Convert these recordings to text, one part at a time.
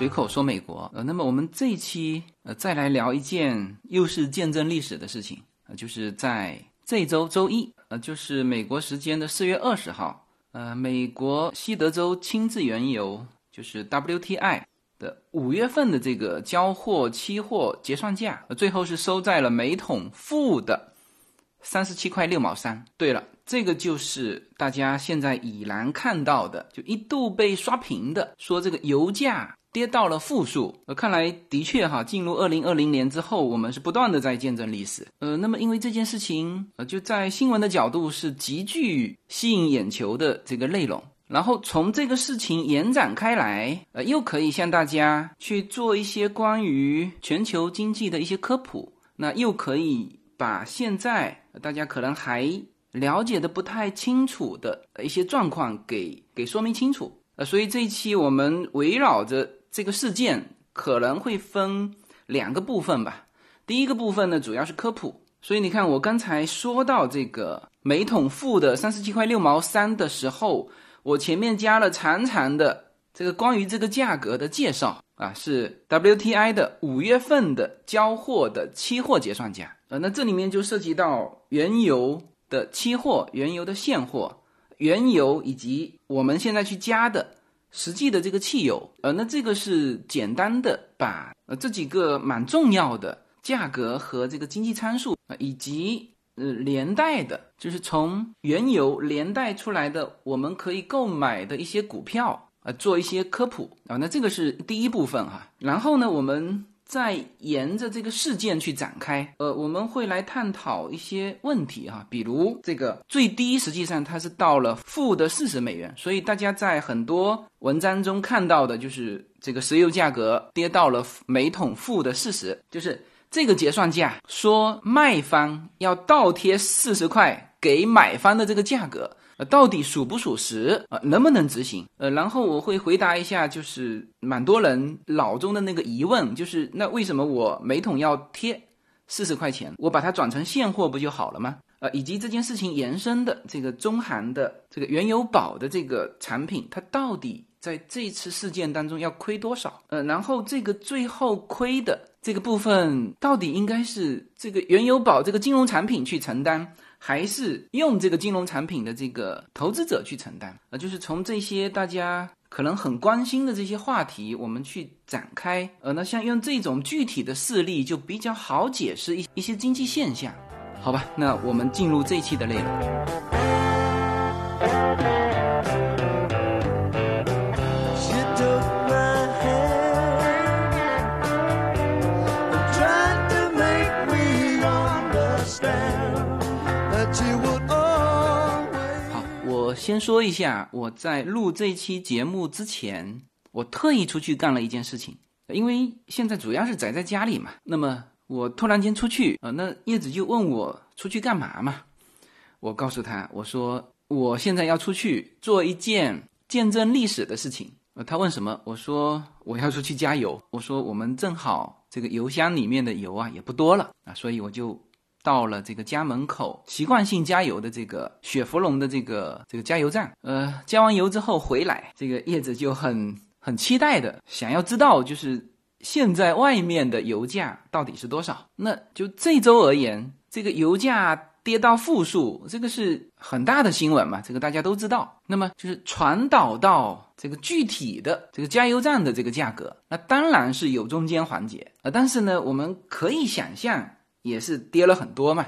随口说美国。呃，那么我们这一期呃再来聊一件又是见证历史的事情，呃，就是在这周周一，呃，就是美国时间的四月二十号，呃，美国西德州轻质原油就是 WTI 的五月份的这个交货期货结算价，最后是收在了每桶负的三十七块六毛三。对了。这个就是大家现在已然看到的，就一度被刷屏的，说这个油价跌到了负数。呃，看来的确哈，进入二零二零年之后，我们是不断的在见证历史。呃，那么因为这件事情，呃，就在新闻的角度是极具吸引眼球的这个内容，然后从这个事情延展开来，呃，又可以向大家去做一些关于全球经济的一些科普，那又可以把现在大家可能还。了解的不太清楚的一些状况，给给说明清楚。呃，所以这一期我们围绕着这个事件，可能会分两个部分吧。第一个部分呢，主要是科普。所以你看，我刚才说到这个每桶负的三十七块六毛三的时候，我前面加了长长的这个关于这个价格的介绍啊，是 WTI 的五月份的交货的期货结算价。呃，那这里面就涉及到原油。的期货、原油的现货、原油以及我们现在去加的实际的这个汽油，呃，那这个是简单的把呃这几个蛮重要的价格和这个经济参数啊，以及呃连带的，就是从原油连带出来的我们可以购买的一些股票啊，做一些科普啊，那这个是第一部分哈，然后呢，我们。再沿着这个事件去展开，呃，我们会来探讨一些问题哈，比如这个最低实际上它是到了负的四十美元，所以大家在很多文章中看到的就是这个石油价格跌到了每桶负的四十，就是这个结算价，说卖方要倒贴四十块给买方的这个价格。到底属不属实啊？能不能执行？呃，然后我会回答一下，就是蛮多人脑中的那个疑问，就是那为什么我每桶要贴四十块钱？我把它转成现货不就好了吗？呃，以及这件事情延伸的这个中韩的这个原油宝的这个产品，它到底在这次事件当中要亏多少？呃，然后这个最后亏的这个部分，到底应该是这个原油宝这个金融产品去承担？还是用这个金融产品的这个投资者去承担啊，就是从这些大家可能很关心的这些话题，我们去展开。呃，那像用这种具体的事例，就比较好解释一一些经济现象，好吧？那我们进入这一期的内容。先说一下，我在录这期节目之前，我特意出去干了一件事情，因为现在主要是宅在家里嘛。那么我突然间出去啊，那叶子就问我出去干嘛嘛？我告诉他，我说我现在要出去做一件见证历史的事情。呃，他问什么？我说我要出去加油。我说我们正好这个油箱里面的油啊也不多了啊，所以我就。到了这个家门口习惯性加油的这个雪佛龙的这个这个加油站，呃，加完油之后回来，这个叶子就很 很期待的想要知道，就是现在外面的油价到底是多少？那就这周而言，这个油价跌到负数，这个是很大的新闻嘛，这个大家都知道。那么就是传导到这个具体的这个加油站的这个价格，那当然是有中间环节啊，但是呢，我们可以想象。也是跌了很多嘛，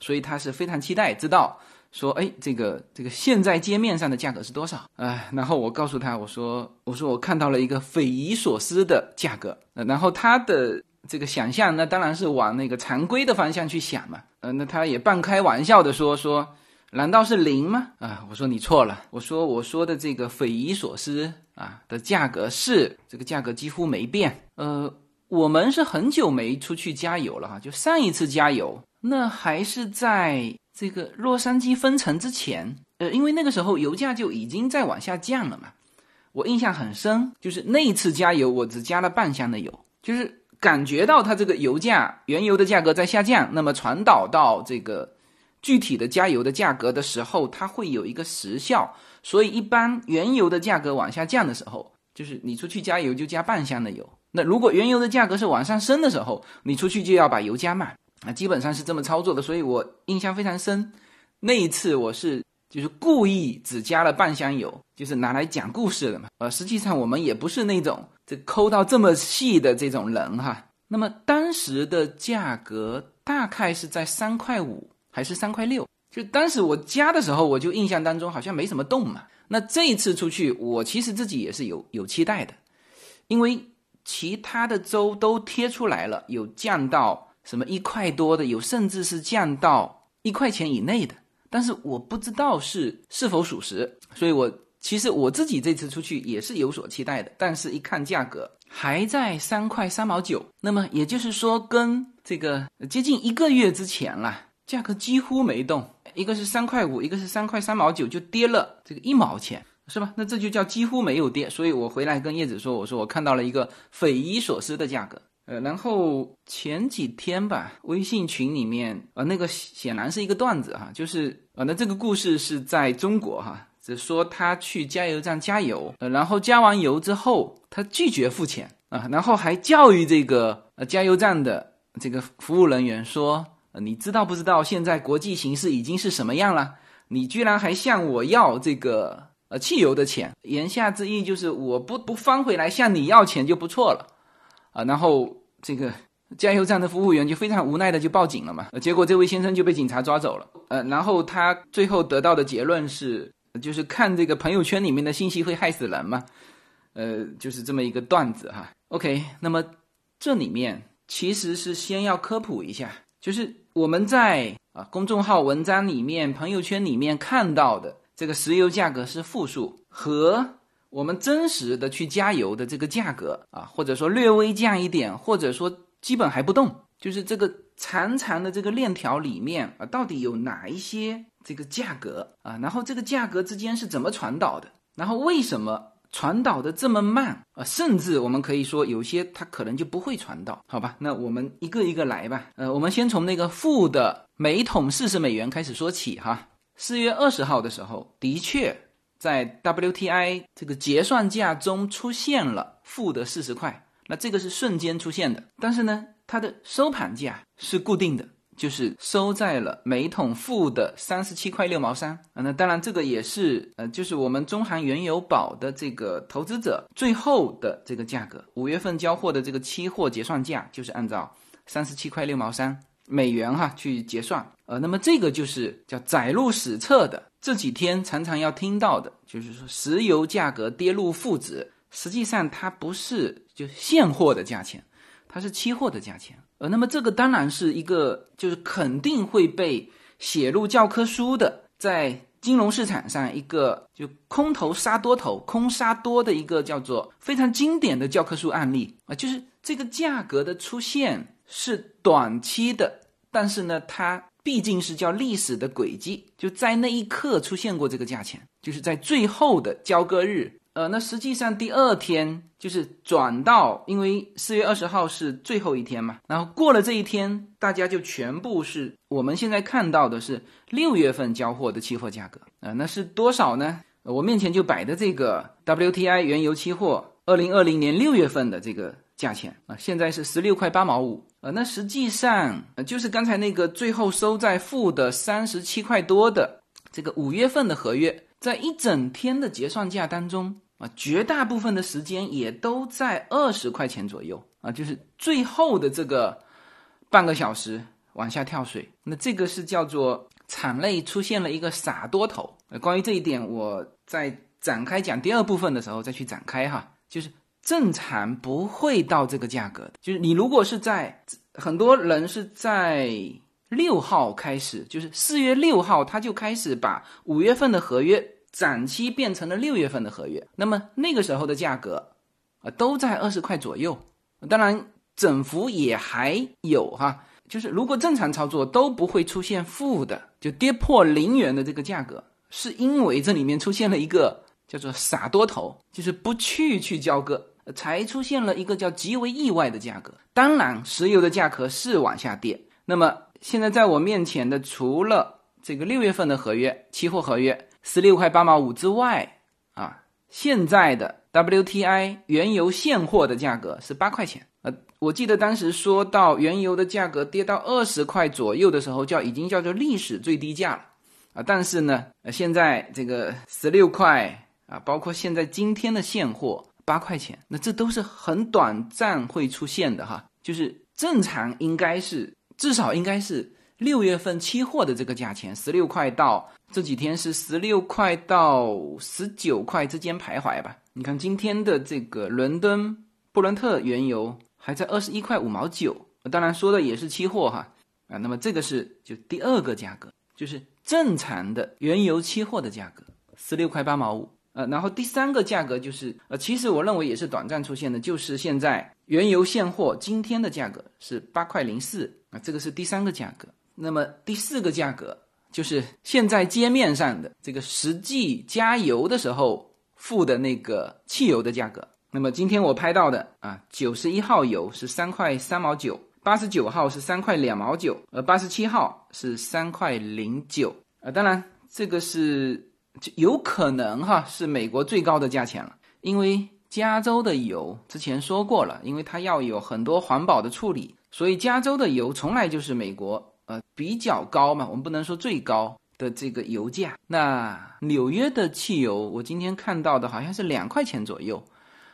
所以他是非常期待知道说，哎，这个这个现在街面上的价格是多少啊？然后我告诉他，我说我说我看到了一个匪夷所思的价格，然后他的这个想象那当然是往那个常规的方向去想嘛，呃，那他也半开玩笑的说说，难道是零吗？啊，我说你错了，我说我说的这个匪夷所思啊的价格是这个价格几乎没变，呃。我们是很久没出去加油了哈，就上一次加油，那还是在这个洛杉矶封城之前，呃，因为那个时候油价就已经在往下降了嘛。我印象很深，就是那一次加油，我只加了半箱的油，就是感觉到它这个油价、原油的价格在下降，那么传导到这个具体的加油的价格的时候，它会有一个时效，所以一般原油的价格往下降的时候。就是你出去加油就加半箱的油。那如果原油的价格是往上升的时候，你出去就要把油加满啊，基本上是这么操作的。所以我印象非常深。那一次我是就是故意只加了半箱油，就是拿来讲故事的嘛。呃，实际上我们也不是那种这抠到这么细的这种人哈。那么当时的价格大概是在三块五还是三块六？就当时我加的时候，我就印象当中好像没什么动嘛。那这一次出去，我其实自己也是有有期待的，因为。其他的州都贴出来了，有降到什么一块多的，有甚至是降到一块钱以内的，但是我不知道是是否属实，所以我其实我自己这次出去也是有所期待的，但是一看价格还在三块三毛九，那么也就是说跟这个接近一个月之前了，价格几乎没动，一个是三块五，一个是三块三毛九，就跌了这个一毛钱。是吧？那这就叫几乎没有跌，所以我回来跟叶子说，我说我看到了一个匪夷所思的价格。呃，然后前几天吧，微信群里面啊，那个显然是一个段子哈，就是啊，那这个故事是在中国哈，只说他去加油站加油，呃，然后加完油之后，他拒绝付钱啊，然后还教育这个呃加油站的这个服务人员说，你知道不知道现在国际形势已经是什么样了？你居然还向我要这个。呃，汽油的钱，言下之意就是我不不翻回来向你要钱就不错了，啊，然后这个加油站的服务员就非常无奈的就报警了嘛，结果这位先生就被警察抓走了，呃，然后他最后得到的结论是，就是看这个朋友圈里面的信息会害死人嘛，呃，就是这么一个段子哈。OK，那么这里面其实是先要科普一下，就是我们在啊公众号文章里面、朋友圈里面看到的。这个石油价格是负数，和我们真实的去加油的这个价格啊，或者说略微降一点，或者说基本还不动，就是这个长长的这个链条里面啊，到底有哪一些这个价格啊？然后这个价格之间是怎么传导的？然后为什么传导的这么慢啊？甚至我们可以说有些它可能就不会传导，好吧？那我们一个一个来吧。呃，我们先从那个负的每桶四十美元开始说起哈。四月二十号的时候，的确在 WTI 这个结算价中出现了负的四十块，那这个是瞬间出现的。但是呢，它的收盘价是固定的，就是收在了每桶负的三十七块六毛三啊。那当然，这个也是呃，就是我们中航原油宝的这个投资者最后的这个价格，五月份交货的这个期货结算价就是按照三十七块六毛三。美元哈去结算，呃，那么这个就是叫载入史册的。这几天常常要听到的，就是说石油价格跌入负值，实际上它不是就现货的价钱，它是期货的价钱。呃，那么这个当然是一个就是肯定会被写入教科书的，在金融市场上一个就空头杀多头，空杀多的一个叫做非常经典的教科书案例啊，就是这个价格的出现。是短期的，但是呢，它毕竟是叫历史的轨迹，就在那一刻出现过这个价钱，就是在最后的交割日。呃，那实际上第二天就是转到，因为四月二十号是最后一天嘛，然后过了这一天，大家就全部是我们现在看到的是六月份交货的期货价格啊，那是多少呢？我面前就摆的这个 WTI 原油期货，二零二零年六月份的这个价钱啊，现在是十六块八毛五。呃，那实际上，就是刚才那个最后收在负的三十七块多的这个五月份的合约，在一整天的结算价当中啊，绝大部分的时间也都在二十块钱左右啊，就是最后的这个半个小时往下跳水，那这个是叫做场内出现了一个傻多头。关于这一点，我在展开讲第二部分的时候再去展开哈，就是。正常不会到这个价格的，就是你如果是在很多人是在六号开始，就是四月六号他就开始把五月份的合约展期变成了六月份的合约，那么那个时候的价格啊都在二十块左右，当然整幅也还有哈，就是如果正常操作都不会出现负的，就跌破零元的这个价格，是因为这里面出现了一个叫做傻多头，就是不去去交割。才出现了一个叫极为意外的价格。当然，石油的价格是往下跌。那么现在在我面前的，除了这个六月份的合约期货合约十六块八毛五之外，啊，现在的 WTI 原油现货的价格是八块钱。呃，我记得当时说到原油的价格跌到二十块左右的时候，叫已经叫做历史最低价了啊。但是呢，现在这个十六块啊，包括现在今天的现货八块钱，那这都是很短暂会出现的哈。就是正常应该是至少应该是六月份期货的这个价钱，十六块到这几天是十六块到十九块之间徘徊吧。你看今天的这个伦敦布伦特原油。还在二十一块五毛九，当然说的也是期货哈啊，那么这个是就第二个价格，就是正常的原油期货的价格十六块八毛五呃，然后第三个价格就是呃，其实我认为也是短暂出现的，就是现在原油现货今天的价格是八块零四啊，这个是第三个价格。那么第四个价格就是现在街面上的这个实际加油的时候付的那个汽油的价格。那么今天我拍到的啊，九十一号油是三块三毛九，八十九号是三块两毛九，呃，八十七号是三块零九，呃，当然这个是就有可能哈是美国最高的价钱了，因为加州的油之前说过了，因为它要有很多环保的处理，所以加州的油从来就是美国呃比较高嘛，我们不能说最高的这个油价。那纽约的汽油，我今天看到的好像是两块钱左右。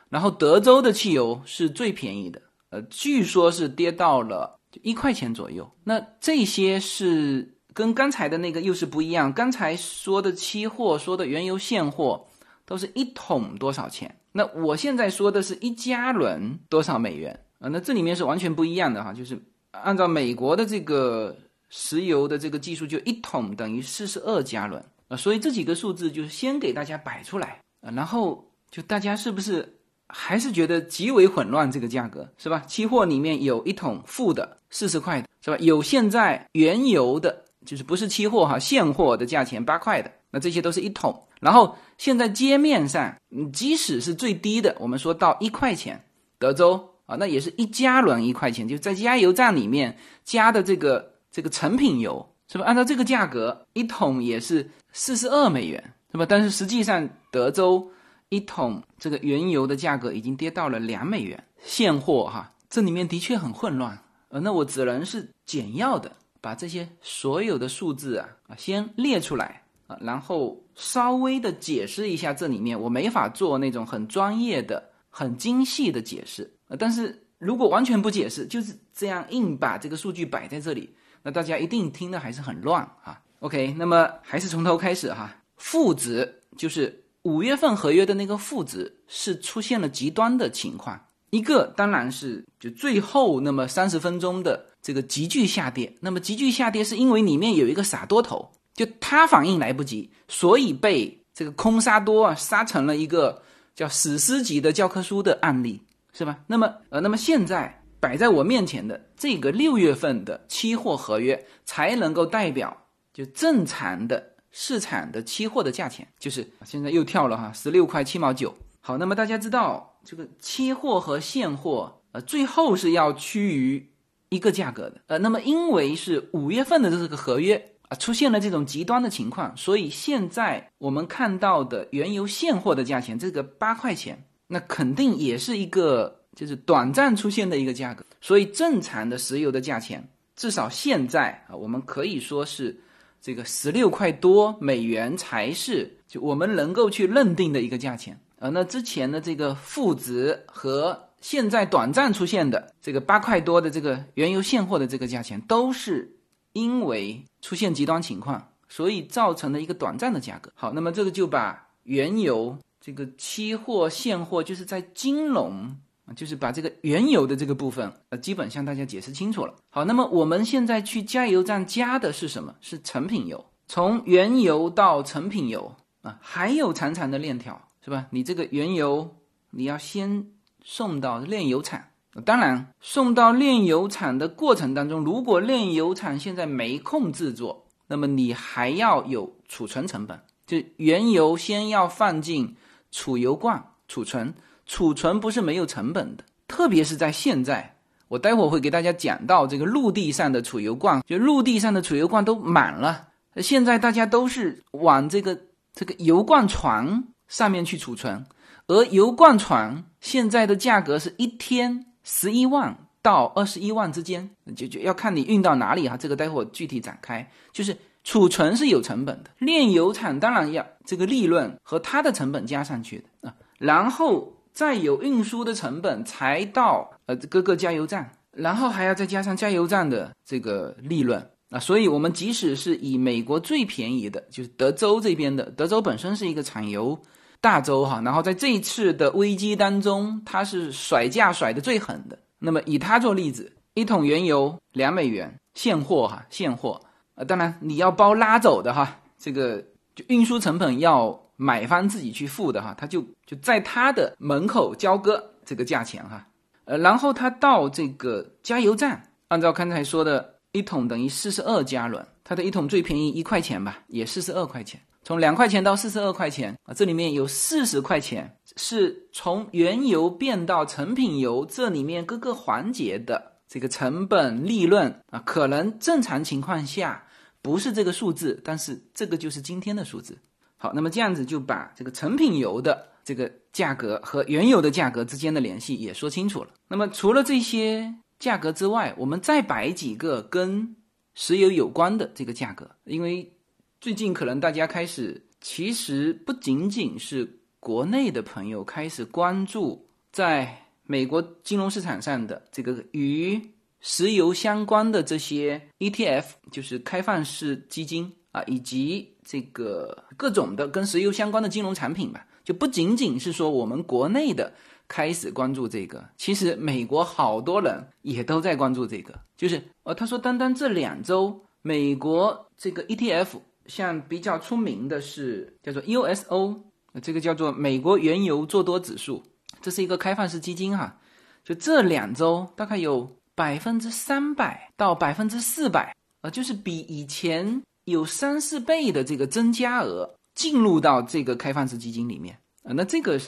然后德州的汽油是最便宜的，呃，据说是跌到了一块钱左右。那这些是跟刚才的那个又是不一样。刚才说的期货，说的原油现货，都是一桶多少钱？那我现在说的是一加仑多少美元啊？那这里面是完全不一样的哈，就是按照美国的这个石油的这个技术，就一桶等于四十二加仑啊。所以这几个数字就是先给大家摆出来啊，然后就大家是不是？还是觉得极为混乱，这个价格是吧？期货里面有一桶负的四十块的是吧？有现在原油的，就是不是期货哈，现货的价钱八块的，那这些都是一桶。然后现在街面上，即使是最低的，我们说到一块钱，德州啊，那也是一加仑一块钱，就在加油站里面加的这个这个成品油是吧？按照这个价格，一桶也是四十二美元是吧？但是实际上德州。一桶这个原油的价格已经跌到了两美元，现货哈，这里面的确很混乱。呃，那我只能是简要的把这些所有的数字啊啊先列出来啊，然后稍微的解释一下这里面，我没法做那种很专业的、很精细的解释。呃，但是如果完全不解释，就是这样硬把这个数据摆在这里，那大家一定听的还是很乱啊。OK，那么还是从头开始哈，负值就是。五月份合约的那个负值是出现了极端的情况，一个当然是就最后那么三十分钟的这个急剧下跌，那么急剧下跌是因为里面有一个傻多头，就他反应来不及，所以被这个空杀多啊杀成了一个叫史诗级的教科书的案例，是吧？那么呃，那么现在摆在我面前的这个六月份的期货合约才能够代表就正常的。市场的期货的价钱就是现在又跳了哈，十六块七毛九。好，那么大家知道这个期货和现货呃，最后是要趋于一个价格的呃。那么因为是五月份的这个合约啊，出现了这种极端的情况，所以现在我们看到的原油现货的价钱这个八块钱，那肯定也是一个就是短暂出现的一个价格。所以正常的石油的价钱，至少现在啊，我们可以说是。这个十六块多美元才是就我们能够去认定的一个价钱呃。那之前的这个负值和现在短暂出现的这个八块多的这个原油现货的这个价钱，都是因为出现极端情况，所以造成了一个短暂的价格。好，那么这个就把原油这个期货现货就是在金融。就是把这个原油的这个部分，呃，基本向大家解释清楚了。好，那么我们现在去加油站加的是什么？是成品油。从原油到成品油啊，还有长长的链条，是吧？你这个原油你要先送到炼油厂，当然送到炼油厂的过程当中，如果炼油厂现在没空制作，那么你还要有储存成本，就原油先要放进储油罐储存。储存不是没有成本的，特别是在现在，我待会儿会给大家讲到这个陆地上的储油罐，就陆地上的储油罐都满了，现在大家都是往这个这个油罐船上面去储存，而油罐船现在的价格是一天十一万到二十一万之间，就就要看你运到哪里哈。这个待会具体展开，就是储存是有成本的，炼油厂当然要这个利润和它的成本加上去的啊，然后再有运输的成本才到呃各个加油站，然后还要再加上加油站的这个利润。啊，所以，我们即使是以美国最便宜的，就是德州这边的，德州本身是一个产油大洲哈，然后在这一次的危机当中，它是甩价甩的最狠的。那么以它做例子，一桶原油两美元现货哈，现货啊，当然你要包拉走的哈，这个就运输成本要买方自己去付的哈，他就就在他的门口交割这个价钱哈，呃，然后他到这个加油站，按照刚才说的。一桶等于四十二加仑，它的一桶最便宜一块钱吧，也四十二块钱。从两块钱到四十二块钱啊，这里面有四十块钱是从原油变到成品油，这里面各个环节的这个成本利润啊，可能正常情况下不是这个数字，但是这个就是今天的数字。好，那么这样子就把这个成品油的这个价格和原油的价格之间的联系也说清楚了。那么除了这些。价格之外，我们再摆几个跟石油有关的这个价格，因为最近可能大家开始，其实不仅仅是国内的朋友开始关注在美国金融市场上的这个与石油相关的这些 ETF，就是开放式基金啊，以及这个各种的跟石油相关的金融产品吧，就不仅仅是说我们国内的。开始关注这个，其实美国好多人也都在关注这个。就是呃，他说，单单这两周，美国这个 ETF，像比较出名的是叫做 USO，这个叫做美国原油做多指数，这是一个开放式基金哈。就这两周，大概有百分之三百到百分之四百，呃，就是比以前有三四倍的这个增加额进入到这个开放式基金里面啊。那这个。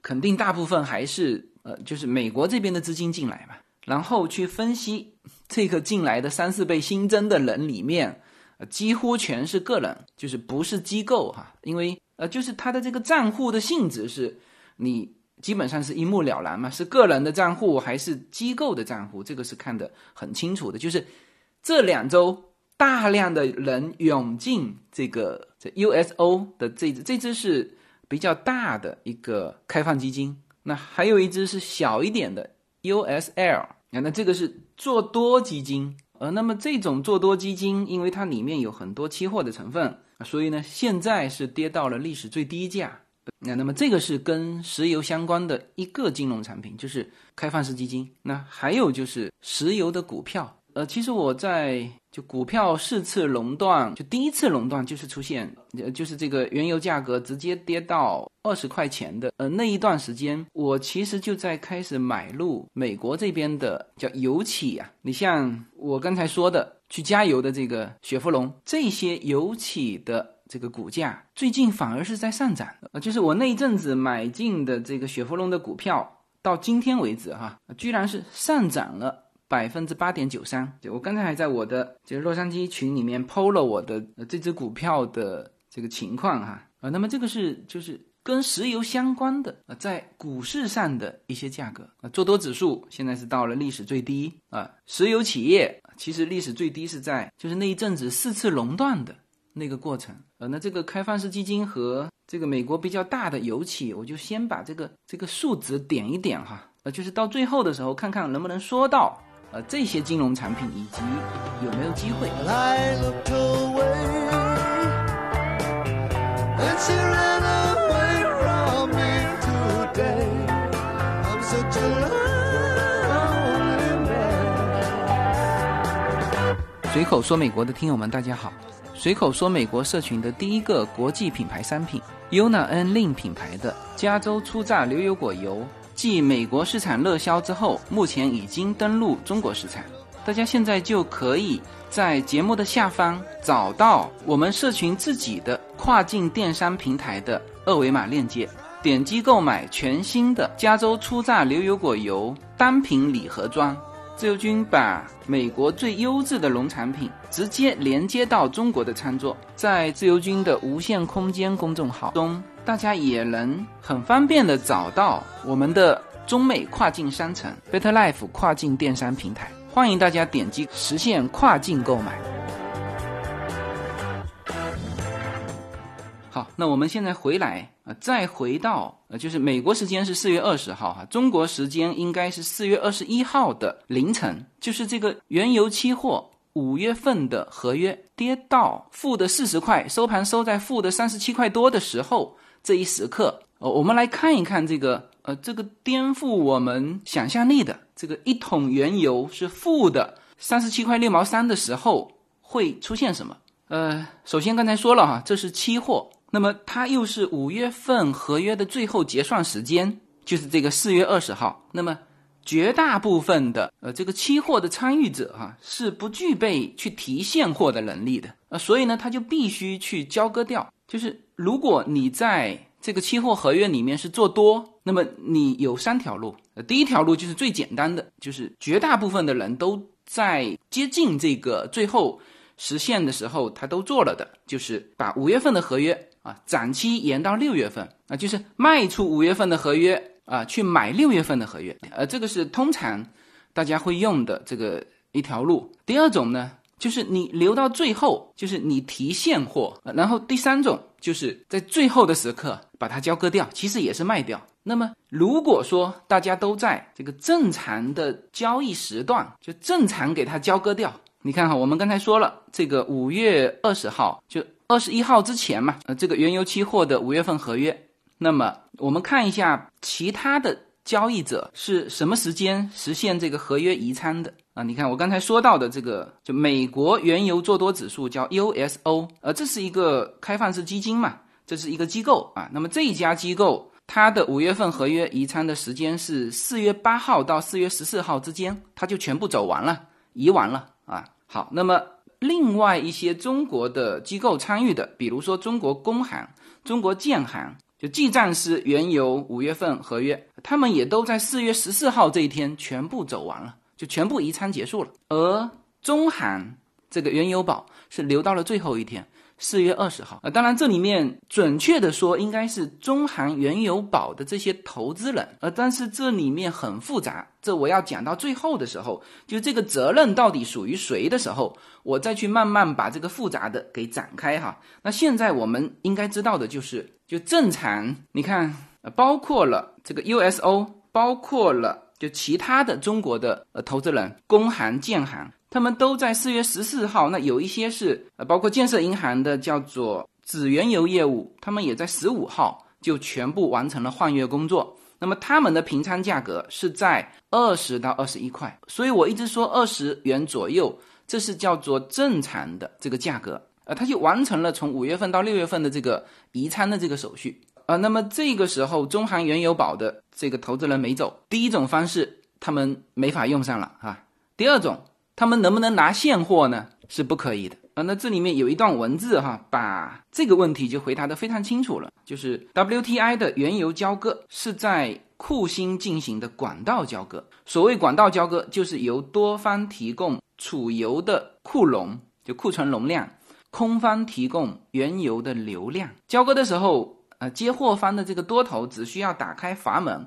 肯定大部分还是呃，就是美国这边的资金进来嘛，然后去分析这个进来的三四倍新增的人里面，呃，几乎全是个人，就是不是机构哈，因为呃，就是他的这个账户的性质是，你基本上是一目了然嘛，是个人的账户还是机构的账户，这个是看得很清楚的。就是这两周大量的人涌进这个这 USO 的这支，这支是。比较大的一个开放基金，那还有一只是小一点的 USL，那这个是做多基金，呃，那么这种做多基金，因为它里面有很多期货的成分，所以呢，现在是跌到了历史最低价。那那么这个是跟石油相关的一个金融产品，就是开放式基金。那还有就是石油的股票。呃，其实我在就股票四次垄断，就第一次垄断就是出现，呃，就是这个原油价格直接跌到二十块钱的，呃，那一段时间，我其实就在开始买入美国这边的叫油企啊。你像我刚才说的去加油的这个雪佛龙，这些油企的这个股价最近反而是在上涨的，呃，就是我那一阵子买进的这个雪佛龙的股票，到今天为止哈，居然是上涨了。百分之八点九三，我刚才还在我的就是洛杉矶群里面抛了我的这只股票的这个情况哈。啊，那么这个是就是跟石油相关的啊，在股市上的一些价格啊，做多指数现在是到了历史最低啊，石油企业其实历史最低是在就是那一阵子四次垄断的那个过程。呃，那这个开放式基金和这个美国比较大的油企，我就先把这个这个数值点一点哈，呃，就是到最后的时候看看能不能说到。呃，这些金融产品以及有没有机会？随口说美国的听友们，大家好！随口说美国社群的第一个国际品牌商品，Yuna N Lin 品牌的加州初榨牛油果油。继美国市场热销之后，目前已经登陆中国市场。大家现在就可以在节目的下方找到我们社群自己的跨境电商平台的二维码链接，点击购买全新的加州初榨牛油果油单品礼盒装。自由军把美国最优质的农产品直接连接到中国的餐桌，在自由军的无限空间公众号中。大家也能很方便的找到我们的中美跨境商城 Better Life 跨境电商平台，欢迎大家点击实现跨境购买。好，那我们现在回来啊，再回到呃，就是美国时间是四月二十号哈，中国时间应该是四月二十一号的凌晨，就是这个原油期货。五月份的合约跌到负的四十块，收盘收在负的三十七块多的时候，这一时刻，呃，我们来看一看这个，呃，这个颠覆我们想象力的这个一桶原油是负的三十七块六毛三的时候会出现什么？呃，首先刚才说了哈，这是期货，那么它又是五月份合约的最后结算时间，就是这个四月二十号，那么。绝大部分的呃这个期货的参与者哈是不具备去提现货的能力的呃，所以呢他就必须去交割掉。就是如果你在这个期货合约里面是做多，那么你有三条路。呃，第一条路就是最简单的，就是绝大部分的人都在接近这个最后实现的时候，他都做了的，就是把五月份的合约啊展期延到六月份啊，就是卖出五月份的合约。啊，去买六月份的合约，呃，这个是通常大家会用的这个一条路。第二种呢，就是你留到最后，就是你提现货。然后第三种就是在最后的时刻把它交割掉，其实也是卖掉。那么如果说大家都在这个正常的交易时段，就正常给它交割掉。你看哈，我们刚才说了，这个五月二十号就二十一号之前嘛，呃，这个原油期货的五月份合约。那么我们看一下其他的交易者是什么时间实现这个合约移仓的啊？你看我刚才说到的这个，就美国原油做多指数叫 USO，呃，这是一个开放式基金嘛，这是一个机构啊。那么这一家机构它的五月份合约移仓的时间是四月八号到四月十四号之间，它就全部走完了，移完了啊。好，那么另外一些中国的机构参与的，比如说中国工行、中国建行。就记账师原油五月份合约，他们也都在四月十四号这一天全部走完了，就全部移仓结束了。而中行这个原油宝是留到了最后一天，四月二十号。啊，当然这里面准确的说应该是中行原油宝的这些投资人，呃，但是这里面很复杂，这我要讲到最后的时候，就这个责任到底属于谁的时候，我再去慢慢把这个复杂的给展开哈。那现在我们应该知道的就是。就正常，你看，包括了这个 USO，包括了就其他的中国的呃投资人，工行、建行，他们都在四月十四号。那有一些是呃，包括建设银行的叫做紫原油业务，他们也在十五号就全部完成了换月工作。那么他们的平仓价格是在二十到二十一块，所以我一直说二十元左右，这是叫做正常的这个价格。呃，他就完成了从五月份到六月份的这个移仓的这个手续啊。那么这个时候，中航原油宝的这个投资人没走。第一种方式，他们没法用上了啊。第二种，他们能不能拿现货呢？是不可以的啊。那这里面有一段文字哈，把这个问题就回答的非常清楚了。就是 WTI 的原油交割是在库欣进行的管道交割。所谓管道交割，就是由多方提供储油的库容，就库存容量。空方提供原油的流量，交割的时候，呃，接货方的这个多头只需要打开阀门，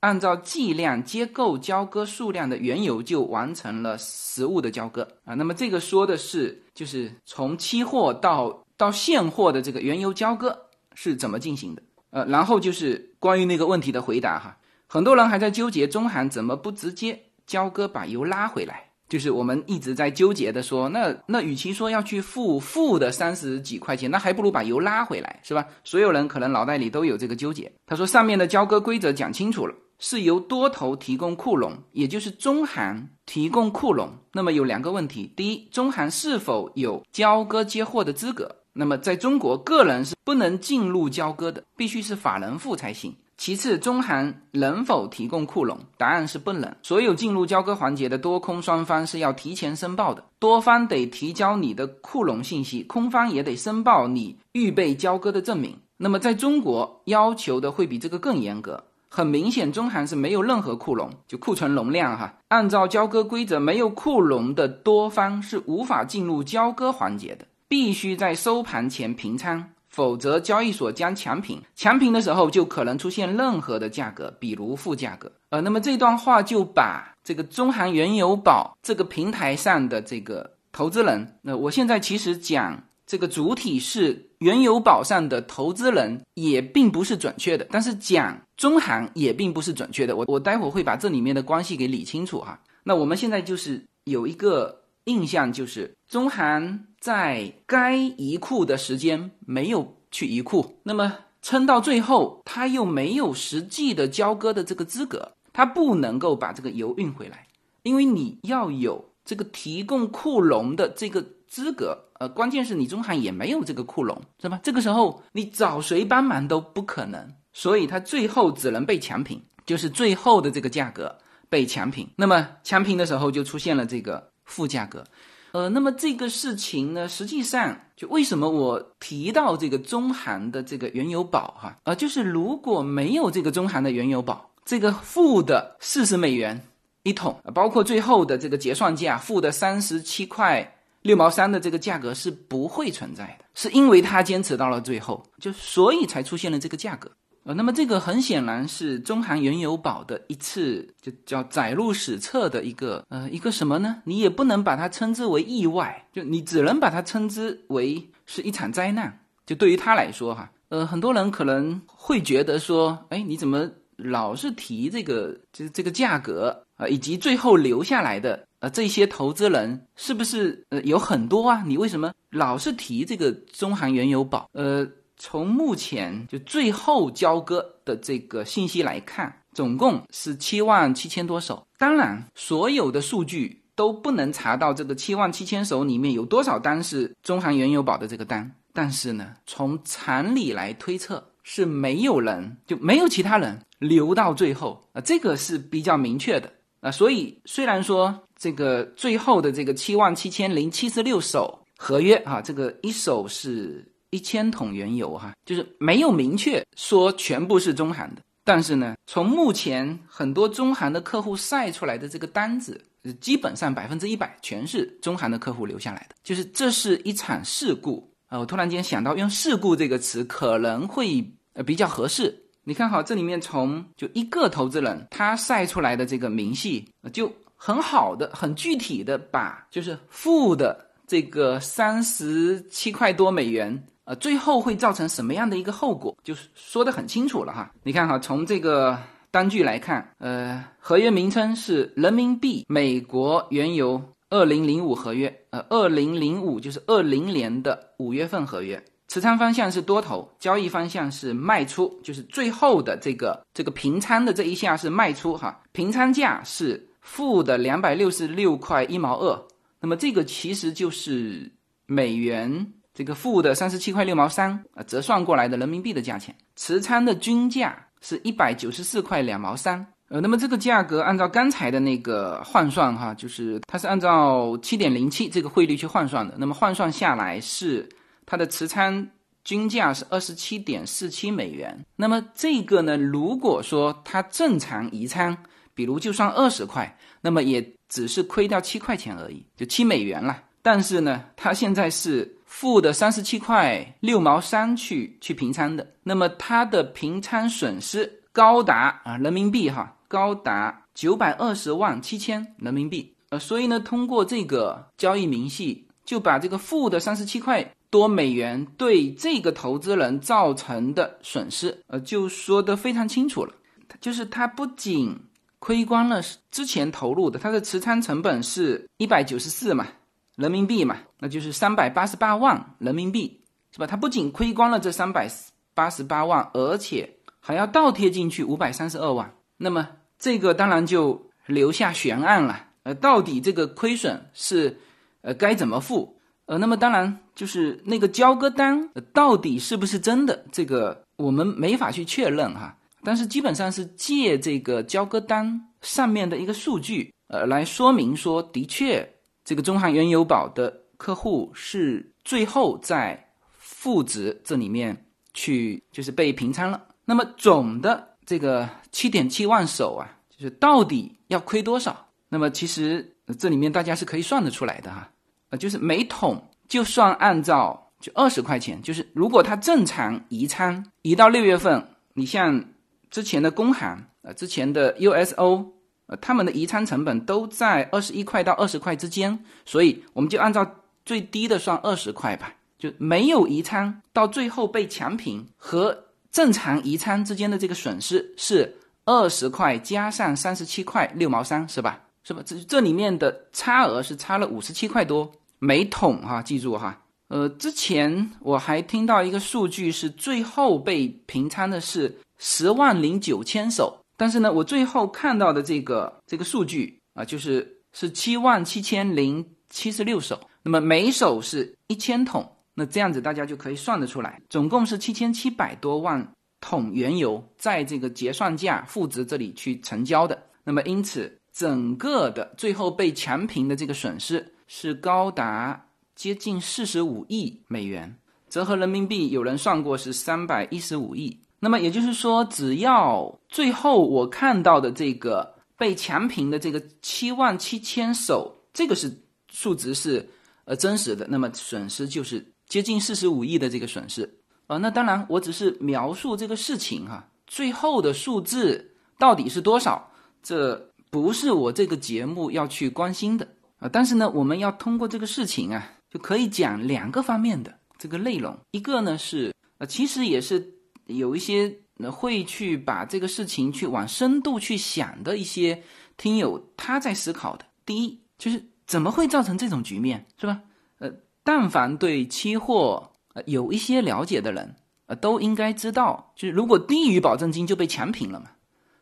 按照计量接够交割数量的原油，就完成了实物的交割啊。那么这个说的是，就是从期货到到现货的这个原油交割是怎么进行的？呃，然后就是关于那个问题的回答哈，很多人还在纠结中韩怎么不直接交割把油拉回来。就是我们一直在纠结的说，那那与其说要去付负的三十几块钱，那还不如把油拉回来，是吧？所有人可能脑袋里都有这个纠结。他说上面的交割规则讲清楚了，是由多头提供库容，也就是中行提供库容。那么有两个问题：第一，中行是否有交割接货的资格？那么在中国，个人是不能进入交割的，必须是法人付才行。其次，中行能否提供库容？答案是不能。所有进入交割环节的多空双方是要提前申报的，多方得提交你的库容信息，空方也得申报你预备交割的证明。那么，在中国要求的会比这个更严格。很明显，中行是没有任何库容，就库存容量哈。按照交割规则，没有库容的多方是无法进入交割环节的，必须在收盘前平仓。否则交易所将强平。强平的时候就可能出现任何的价格，比如负价格。呃，那么这段话就把这个中韩原油宝这个平台上的这个投资人，那我现在其实讲这个主体是原油宝上的投资人，也并不是准确的。但是讲中韩也并不是准确的。我我待会儿会把这里面的关系给理清楚哈。那我们现在就是有一个。印象就是中韩在该移库的时间没有去移库，那么撑到最后，他又没有实际的交割的这个资格，他不能够把这个油运回来，因为你要有这个提供库容的这个资格，呃，关键是你中韩也没有这个库容，是吧？这个时候你找谁帮忙都不可能，所以他最后只能被强平，就是最后的这个价格被强平。那么强平的时候就出现了这个。负价格，呃，那么这个事情呢，实际上就为什么我提到这个中韩的这个原油宝哈，呃，就是如果没有这个中韩的原油宝，这个负的四十美元一桶，包括最后的这个结算价负的三十七块六毛三的这个价格是不会存在的，是因为他坚持到了最后，就所以才出现了这个价格。呃，那么这个很显然是中韩原油宝的一次就叫载入史册的一个呃一个什么呢？你也不能把它称之为意外，就你只能把它称之为是一场灾难。就对于他来说哈，呃，很多人可能会觉得说，哎，你怎么老是提这个这这个价格啊，以及最后留下来的呃这些投资人是不是呃有很多啊？你为什么老是提这个中韩原油宝？呃。从目前就最后交割的这个信息来看，总共是七万七千多手。当然，所有的数据都不能查到这个七万七千手里面有多少单是中航原油宝的这个单。但是呢，从常理来推测，是没有人就没有其他人留到最后啊，这个是比较明确的啊。所以，虽然说这个最后的这个七万七千零七十六手合约啊，这个一手是。一千桶原油，哈，就是没有明确说全部是中韩的，但是呢，从目前很多中韩的客户晒出来的这个单子，基本上百分之一百全是中韩的客户留下来的，就是这是一场事故啊！我突然间想到用“事故”这个词可能会呃比较合适。你看好这里面从就一个投资人他晒出来的这个明细，就很好的、很具体的把就是负的这个三十七块多美元。最后会造成什么样的一个后果，就是说的很清楚了哈。你看哈，从这个单据来看，呃，合约名称是人民币美国原油二零零五合约，呃，二零零五就是二零年的五月份合约，持仓方向是多头，交易方向是卖出，就是最后的这个这个平仓的这一下是卖出哈，平仓价是负的两百六十六块一毛二，那么这个其实就是美元。这个负的三十七块六毛三啊，折算过来的人民币的价钱，持仓的均价是一百九十四块两毛三。呃，那么这个价格按照刚才的那个换算哈，就是它是按照七点零七这个汇率去换算的。那么换算下来是它的持仓均价是二十七点四七美元。那么这个呢，如果说它正常移仓，比如就算二十块，那么也只是亏掉七块钱而已，就七美元了。但是呢，它现在是。负的三十七块六毛三去去平仓的，那么它的平仓损失高达啊人民币哈，高达九百二十万七千人民币。呃，所以呢，通过这个交易明细，就把这个负的三十七块多美元对这个投资人造成的损失，呃，就说的非常清楚了。就是他不仅亏光了之前投入的，他的持仓成本是一百九十四嘛。人民币嘛，那就是三百八十八万人民币，是吧？他不仅亏光了这三百八十八万，而且还要倒贴进去五百三十二万。那么这个当然就留下悬案了。呃，到底这个亏损是呃该怎么付？呃，那么当然就是那个交割单到底是不是真的？这个我们没法去确认哈。但是基本上是借这个交割单上面的一个数据，呃，来说明说的确。这个中航原油宝的客户是最后在负值这里面去，就是被平仓了。那么总的这个七点七万手啊，就是到底要亏多少？那么其实这里面大家是可以算得出来的哈，呃，就是每桶就算按照就二十块钱，就是如果它正常移仓移到六月份，你像之前的工行呃，之前的 USO，呃，他们的移仓成本都在二十一块到二十块之间，所以我们就按照最低的算二十块吧，就没有移仓到最后被强平和正常移仓之间的这个损失是二十块加上三十七块六毛三，是吧？是吧？这这里面的差额是差了五十七块多每桶哈，记住哈。呃，之前我还听到一个数据是最后被平仓的是十万零九千手，但是呢，我最后看到的这个这个数据啊，就是是七万七千零七十六手，那么每手是一千桶，那这样子大家就可以算得出来，总共是七千七百多万桶原油在这个结算价负值这里去成交的，那么因此整个的最后被强平的这个损失是高达。接近四十五亿美元，折合人民币，有人算过是三百一十五亿。那么也就是说，只要最后我看到的这个被强平的这个七万七千手，这个是数值是呃真实的，那么损失就是接近四十五亿的这个损失。呃，那当然我只是描述这个事情哈，最后的数字到底是多少，这不是我这个节目要去关心的啊。但是呢，我们要通过这个事情啊。就可以讲两个方面的这个内容，一个呢是呃，其实也是有一些会去把这个事情去往深度去想的一些听友他在思考的。第一就是怎么会造成这种局面，是吧？呃，但凡对期货呃有一些了解的人，呃，都应该知道，就是如果低于保证金就被强平了嘛，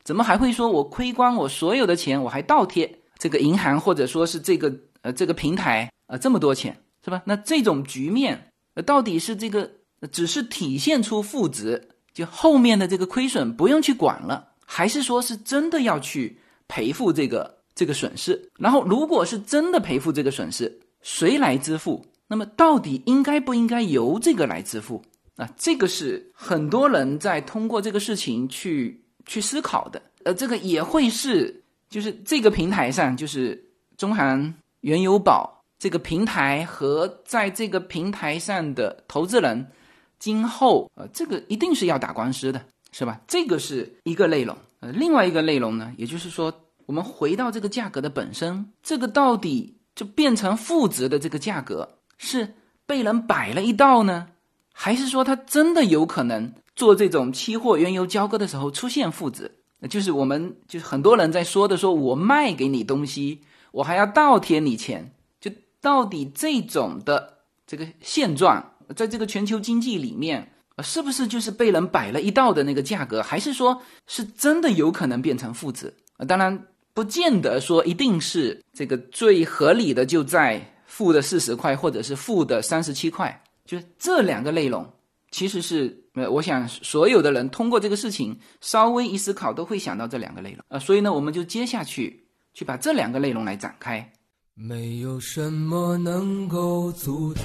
怎么还会说我亏光我所有的钱，我还倒贴这个银行或者说是这个呃这个平台呃这么多钱？是吧？那这种局面，呃，到底是这个只是体现出负值，就后面的这个亏损不用去管了，还是说是真的要去赔付这个这个损失？然后，如果是真的赔付这个损失，谁来支付？那么，到底应该不应该由这个来支付？啊，这个是很多人在通过这个事情去去思考的。呃，这个也会是，就是这个平台上，就是中韩原油宝。这个平台和在这个平台上的投资人，今后呃，这个一定是要打官司的，是吧？这个是一个内容。呃，另外一个内容呢，也就是说，我们回到这个价格的本身，这个到底就变成负值的这个价格，是被人摆了一道呢，还是说它真的有可能做这种期货原油交割的时候出现负值？就是我们就是很多人在说的，说我卖给你东西，我还要倒贴你钱。就到底这种的这个现状，在这个全球经济里面，是不是就是被人摆了一道的那个价格，还是说是真的有可能变成负值？当然，不见得说一定是这个最合理的就在负的四十块，或者是负的三十七块。就是这两个内容，其实是呃，我想所有的人通过这个事情稍微一思考，都会想到这两个内容啊。所以呢，我们就接下去去把这两个内容来展开。没有什么能够阻挡，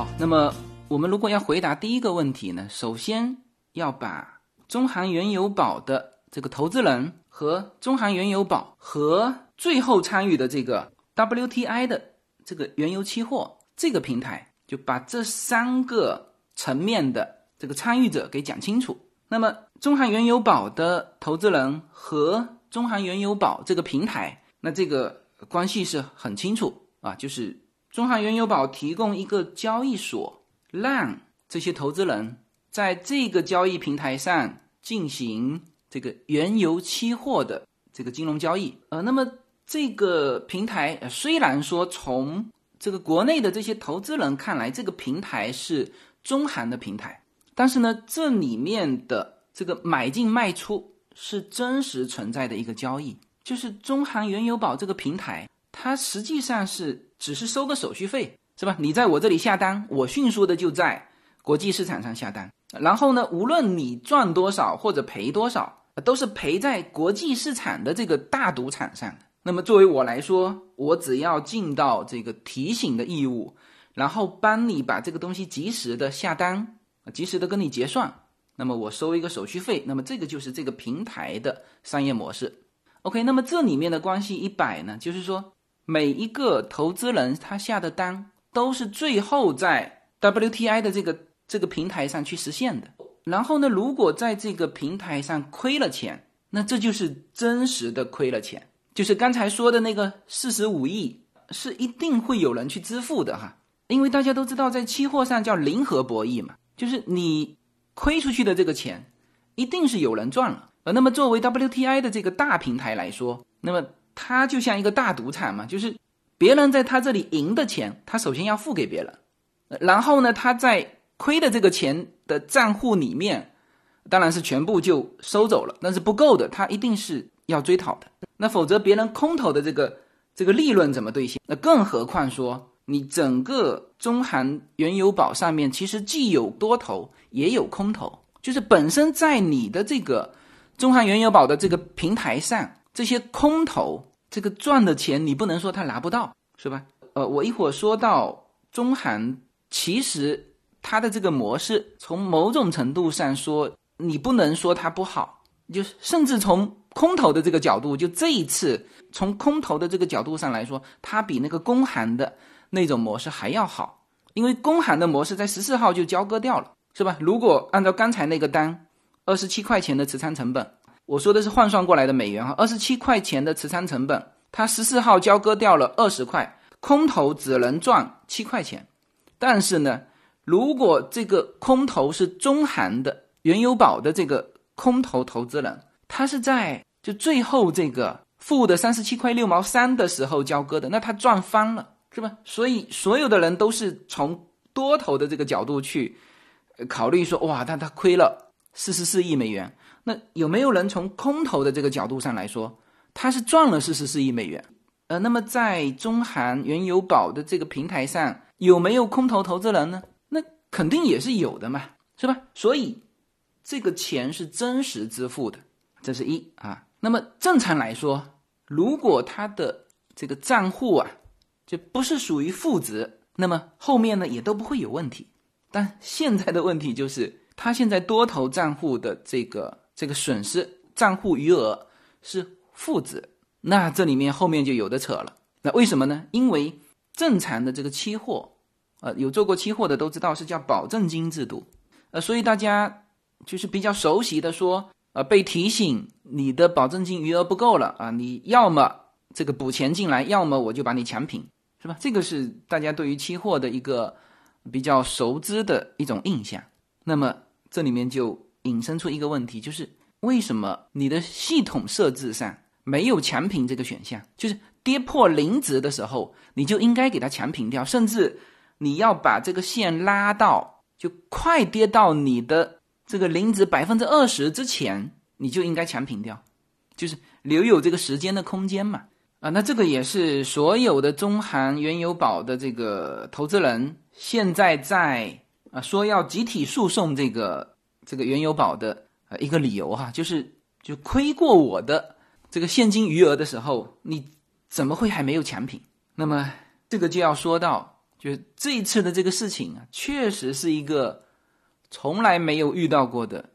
好，那么我们如果要回答第一个问题呢，首先要把中韩原油宝的这个投资人。和中韩原油宝和最后参与的这个 WTI 的这个原油期货这个平台，就把这三个层面的这个参与者给讲清楚。那么中韩原油宝的投资人和中韩原油宝这个平台，那这个关系是很清楚啊，就是中韩原油宝提供一个交易所，让这些投资人在这个交易平台上进行这个原油期货的这个金融交易。呃，那么这个平台虽然说从这个国内的这些投资人看来，这个平台是中韩的平台，但是呢，这里面的这个买进卖出是真实存在的一个交易，就是中韩原油宝这个平台，它实际上是只是收个手续费，是吧？你在我这里下单，我迅速的就在国际市场上下单，然后呢，无论你赚多少或者赔多少，都是赔在国际市场的这个大赌场上。那么作为我来说，我只要尽到这个提醒的义务，然后帮你把这个东西及时的下单，及时的跟你结算。那么我收一个手续费，那么这个就是这个平台的商业模式。OK，那么这里面的关系一百呢，就是说每一个投资人他下的单都是最后在 WTI 的这个这个平台上去实现的。然后呢，如果在这个平台上亏了钱，那这就是真实的亏了钱，就是刚才说的那个四十五亿是一定会有人去支付的哈，因为大家都知道在期货上叫零和博弈嘛，就是你。亏出去的这个钱，一定是有人赚了。呃，那么作为 WTI 的这个大平台来说，那么它就像一个大赌场嘛，就是别人在他这里赢的钱，他首先要付给别人，然后呢，他在亏的这个钱的账户里面，当然是全部就收走了，但是不够的，他一定是要追讨的。那否则别人空头的这个这个利润怎么兑现？那更何况说。你整个中韩原油宝上面其实既有多头也有空头，就是本身在你的这个中韩原油宝的这个平台上，这些空头这个赚的钱你不能说他拿不到，是吧？呃，我一会儿说到中韩，其实它的这个模式从某种程度上说，你不能说它不好，就是甚至从空头的这个角度，就这一次从空头的这个角度上来说，它比那个公韩的。那种模式还要好，因为公函的模式在十四号就交割掉了，是吧？如果按照刚才那个单，二十七块钱的持仓成本，我说的是换算过来的美元哈，二十七块钱的持仓成本，它十四号交割掉了二十块，空头只能赚七块钱。但是呢，如果这个空头是中韩的原油宝的这个空头投资人，他是在就最后这个负的三十七块六毛三的时候交割的，那他赚翻了。是吧？所以所有的人都是从多头的这个角度去考虑说，哇，他他亏了四十四亿美元。那有没有人从空头的这个角度上来说，他是赚了四十四亿美元？呃，那么在中韩原油宝的这个平台上，有没有空头投资人呢？那肯定也是有的嘛，是吧？所以这个钱是真实支付的，这是一啊。那么正常来说，如果他的这个账户啊。就不是属于负值，那么后面呢也都不会有问题。但现在的问题就是，他现在多头账户的这个这个损失账户余额是负值，那这里面后面就有的扯了。那为什么呢？因为正常的这个期货，呃，有做过期货的都知道是叫保证金制度，呃，所以大家就是比较熟悉的说，呃，被提醒你的保证金余额不够了啊，你要么这个补钱进来，要么我就把你强平。是吧？这个是大家对于期货的一个比较熟知的一种印象。那么这里面就引申出一个问题，就是为什么你的系统设置上没有强平这个选项？就是跌破零值的时候，你就应该给它强平掉，甚至你要把这个线拉到就快跌到你的这个零值百分之二十之前，你就应该强平掉，就是留有这个时间的空间嘛。啊，那这个也是所有的中韩原油宝的这个投资人现在在啊说要集体诉讼这个这个原油宝的呃一个理由哈，就是就亏过我的这个现金余额的时候，你怎么会还没有奖品？那么这个就要说到，就这一次的这个事情啊，确实是一个从来没有遇到过的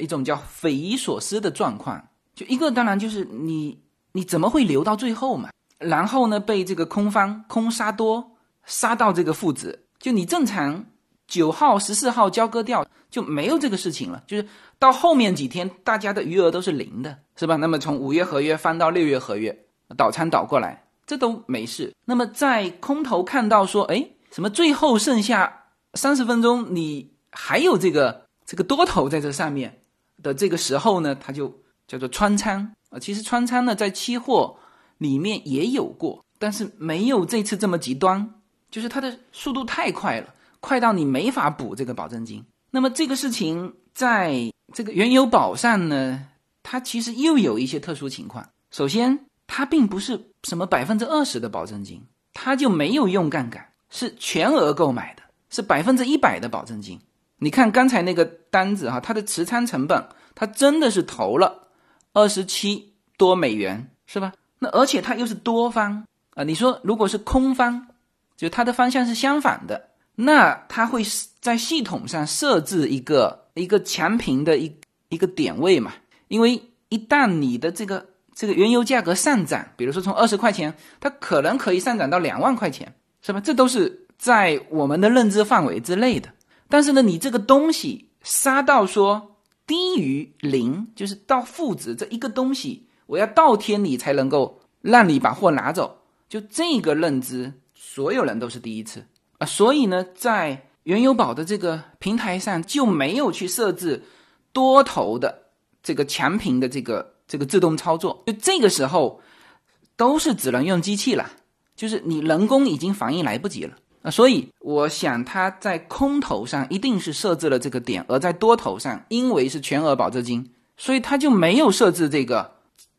一种叫匪夷所思的状况。就一个当然就是你。你怎么会留到最后嘛？然后呢，被这个空方空杀多杀到这个负值，就你正常九号、十四号交割掉就没有这个事情了，就是到后面几天大家的余额都是零的，是吧？那么从五月合约翻到六月合约，倒仓倒过来，这都没事。那么在空头看到说，哎，什么最后剩下三十分钟，你还有这个这个多头在这上面的这个时候呢，它就叫做穿仓啊。其实穿仓呢，在期货里面也有过，但是没有这次这么极端，就是它的速度太快了。快到你没法补这个保证金。那么这个事情在这个原油宝上呢，它其实又有一些特殊情况。首先，它并不是什么百分之二十的保证金，它就没有用杠杆，是全额购买的，是百分之一百的保证金。你看刚才那个单子哈，它的持仓成本，它真的是投了二十七多美元，是吧？那而且它又是多方啊，你说如果是空方，就它的方向是相反的。那它会在系统上设置一个一个强平的一一个点位嘛？因为一旦你的这个这个原油价格上涨，比如说从二十块钱，它可能可以上涨到两万块钱，是吧？这都是在我们的认知范围之内的。但是呢，你这个东西杀到说低于零，就是到负值这一个东西，我要倒贴你才能够让你把货拿走，就这个认知，所有人都是第一次。啊，所以呢，在原油宝的这个平台上就没有去设置多头的这个强平的这个这个自动操作，就这个时候都是只能用机器了，就是你人工已经反应来不及了啊。所以我想它在空头上一定是设置了这个点，而在多头上因为是全额保证金，所以它就没有设置这个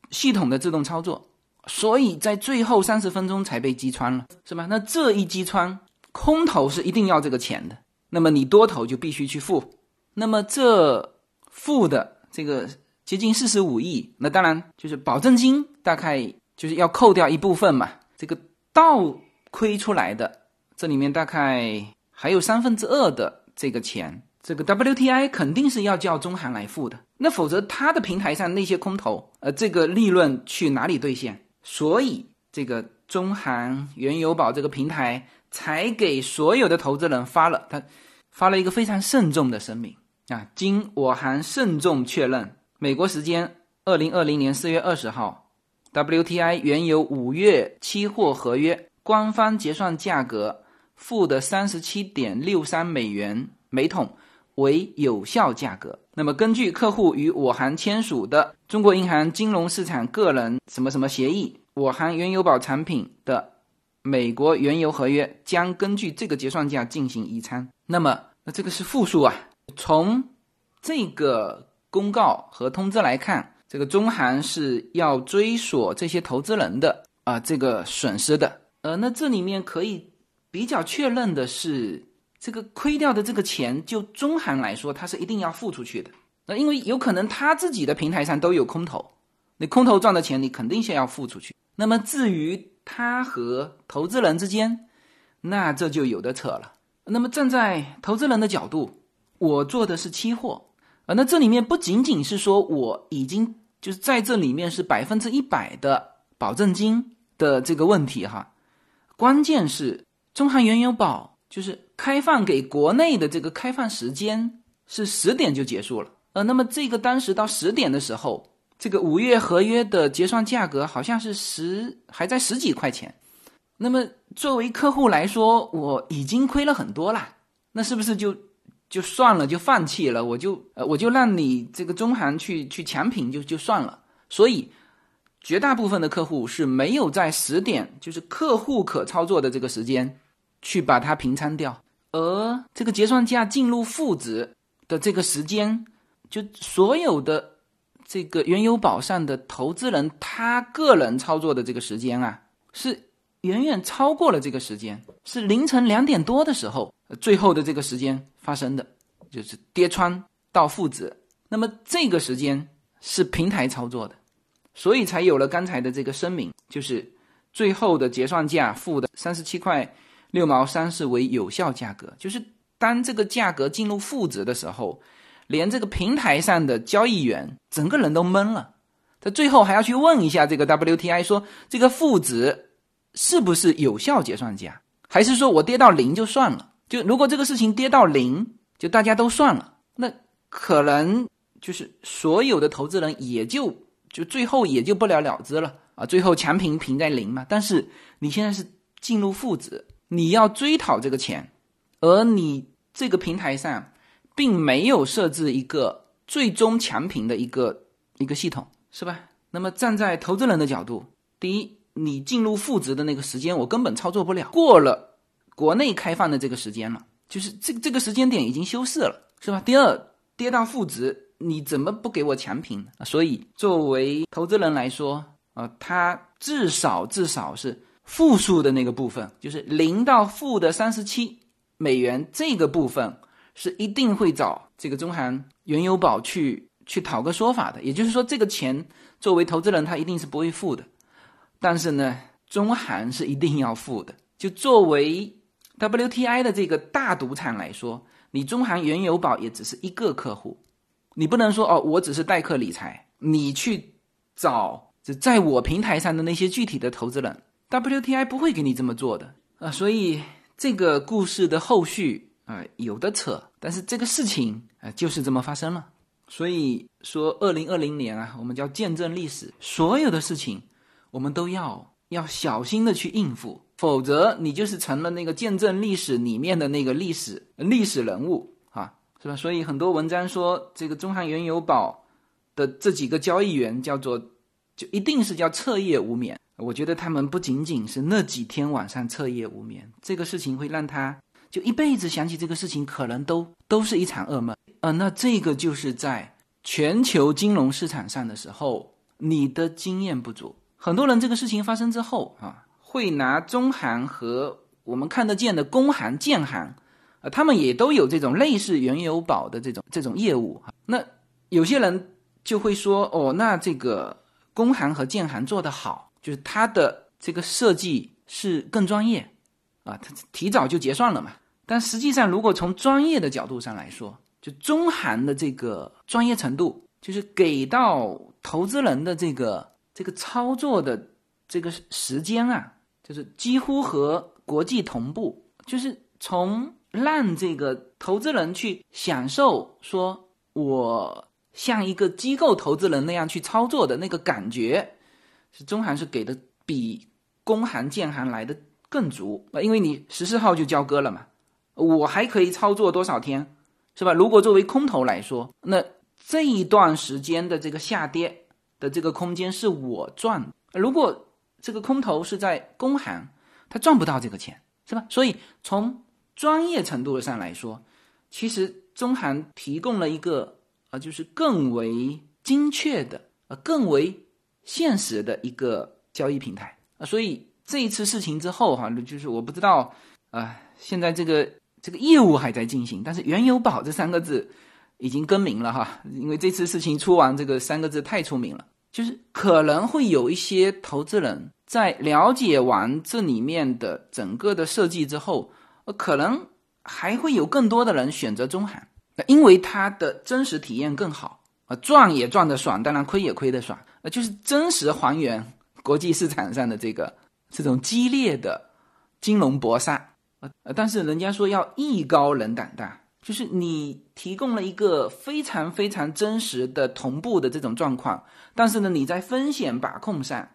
系统的自动操作，所以在最后三十分钟才被击穿了，是吧？那这一击穿。空头是一定要这个钱的，那么你多头就必须去付，那么这付的这个接近四十五亿，那当然就是保证金大概就是要扣掉一部分嘛，这个倒亏出来的这里面大概还有三分之二的这个钱，这个 WTI 肯定是要叫中行来付的，那否则他的平台上那些空头，呃，这个利润去哪里兑现？所以这个中行原油宝这个平台。才给所有的投资人发了，他发了一个非常慎重的声明啊。经我行慎重确认，美国时间二零二零年四月二十号，WTI 原油五月期货合约官方结算价格负的三十七点六三美元每桶为有效价格。那么，根据客户与我行签署的中国银行金融市场个人什么什么协议，我行原油宝产品的。美国原油合约将根据这个结算价进行移仓。那么，那这个是负数啊。从这个公告和通知来看，这个中行是要追索这些投资人的啊这个损失的。呃，那这里面可以比较确认的是，这个亏掉的这个钱，就中行来说，它是一定要付出去的。那因为有可能他自己的平台上都有空头，你空头赚的钱，你肯定先要付出去。那么至于，他和投资人之间，那这就有的扯了。那么站在投资人的角度，我做的是期货啊，那这里面不仅仅是说我已经就是在这里面是百分之一百的保证金的这个问题哈，关键是中航原油宝就是开放给国内的这个开放时间是十点就结束了，呃，那么这个当时到十点的时候。这个五月合约的结算价格好像是十，还在十几块钱。那么作为客户来说，我已经亏了很多了，那是不是就就算了，就放弃了？我就呃，我就让你这个中行去去强平就就算了。所以绝大部分的客户是没有在十点，就是客户可操作的这个时间去把它平仓掉，而这个结算价进入负值的这个时间，就所有的。这个原油宝上的投资人，他个人操作的这个时间啊，是远远超过了这个时间，是凌晨两点多的时候，最后的这个时间发生的，就是跌穿到负值。那么这个时间是平台操作的，所以才有了刚才的这个声明，就是最后的结算价负的三十七块六毛三是为有效价格，就是当这个价格进入负值的时候。连这个平台上的交易员整个人都懵了，他最后还要去问一下这个 WTI，说这个负值是不是有效结算价，还是说我跌到零就算了？就如果这个事情跌到零，就大家都算了，那可能就是所有的投资人也就就最后也就不了了之了啊，最后强平平在零嘛。但是你现在是进入负值，你要追讨这个钱，而你这个平台上并没有设置一个最终强平的一个一个系统，是吧？那么站在投资人的角度，第一，你进入负值的那个时间我根本操作不了，过了国内开放的这个时间了，就是这这个时间点已经休市了，是吧？第二，跌到负值，你怎么不给我强平？所以作为投资人来说，啊，他至少至少是负数的那个部分，就是零到负的三十七美元这个部分，是一定会找这个中韩原油宝去去讨个说法的。也就是说，这个钱。作为投资人，他一定是不会付的，但是呢，中韩是一定要付的。就作为 WTI 的这个大赌场来说，你中韩原油宝也只是一个客户，你不能说哦，我只是代客理财，你去找就在我平台上的那些具体的投资人，WTI 不会给你这么做的啊。所以这个故事的后续啊，有的扯，但是这个事情啊，就是这么发生了。所以说，二零二零年啊，我们叫见证历史，所有的事情我们都要要小心的去应付，否则你就是成了那个见证历史里面的那个历史历史人物啊，是吧？所以很多文章说，这个中航原油宝的这几个交易员叫做，就一定是叫彻夜无眠。我觉得他们不仅仅是那几天晚上彻夜无眠，这个事情会让他就一辈子想起这个事情，可能都都是一场噩梦。啊，那这个就是在全球金融市场上的时候，你的经验不足。很多人这个事情发生之后啊，会拿中行和我们看得见的工行、建行，啊，他们也都有这种类似原油宝的这种这种业务。那有些人就会说，哦，那这个工行和建行做得好，就是它的这个设计是更专业，啊，它提早就结算了嘛。但实际上，如果从专业的角度上来说，就中韩的这个专业程度，就是给到投资人的这个这个操作的这个时间啊，就是几乎和国际同步。就是从让这个投资人去享受，说我像一个机构投资人那样去操作的那个感觉，是中韩是给的比工行建行来的更足，因为你十四号就交割了嘛，我还可以操作多少天？是吧？如果作为空头来说，那这一段时间的这个下跌的这个空间是我赚。如果这个空头是在工行，他赚不到这个钱，是吧？所以从专业程度上来说，其实中行提供了一个呃，就是更为精确的、呃，更为现实的一个交易平台啊。所以这一次事情之后，哈，就是我不知道啊，现在这个。这个业务还在进行，但是“原油宝”这三个字已经更名了哈，因为这次事情出完，这个三个字太出名了。就是可能会有一些投资人在了解完这里面的整个的设计之后，可能还会有更多的人选择中韩，因为它的真实体验更好啊，赚也赚得爽，当然亏也亏得爽，呃，就是真实还原国际市场上的这个这种激烈的金融搏杀。呃，但是人家说要艺高人胆大，就是你提供了一个非常非常真实的同步的这种状况，但是呢，你在风险把控上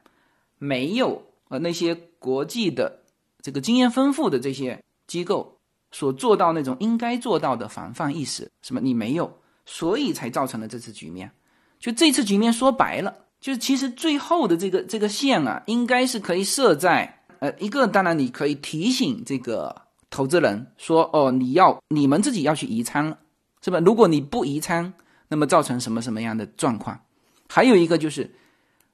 没有呃那些国际的这个经验丰富的这些机构所做到那种应该做到的防范意识，什么你没有，所以才造成了这次局面。就这次局面说白了，就是其实最后的这个这个线啊，应该是可以设在。呃，一个当然你可以提醒这个投资人说，哦，你要你们自己要去移仓了，是吧？如果你不移仓，那么造成什么什么样的状况？还有一个就是，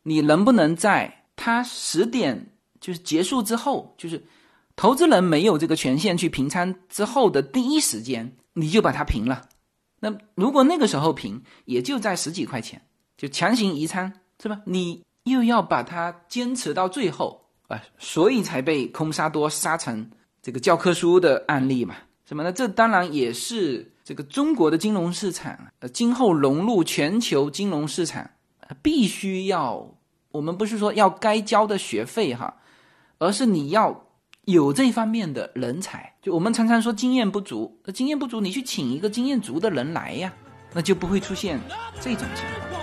你能不能在他十点就是结束之后，就是投资人没有这个权限去平仓之后的第一时间，你就把它平了？那如果那个时候平，也就在十几块钱，就强行移仓，是吧？你又要把它坚持到最后。所以才被空杀多杀成这个教科书的案例嘛？什么呢？这当然也是这个中国的金融市场，呃，今后融入全球金融市场，必须要我们不是说要该交的学费哈，而是你要有这方面的人才。就我们常常说经验不足，那经验不足，你去请一个经验足的人来呀，那就不会出现这种情况。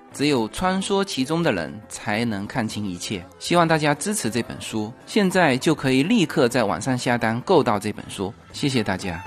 只有穿梭其中的人才能看清一切。希望大家支持这本书，现在就可以立刻在网上下单购到这本书。谢谢大家。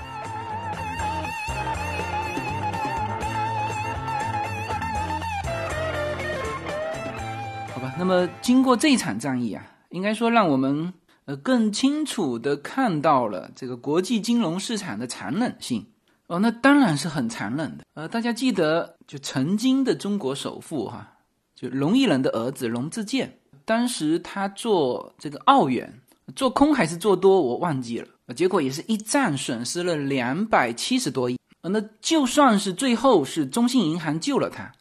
好吧，那么经过这场战役啊，应该说让我们呃更清楚的看到了这个国际金融市场的残忍性。哦，那当然是很残忍的。呃，大家记得，就曾经的中国首富哈，就龙一人的儿子龙志健，当时他做这个澳元，做空还是做多，我忘记了。结果也是一战损失了两百七十多亿。呃那就算是最后是中信银行救了他，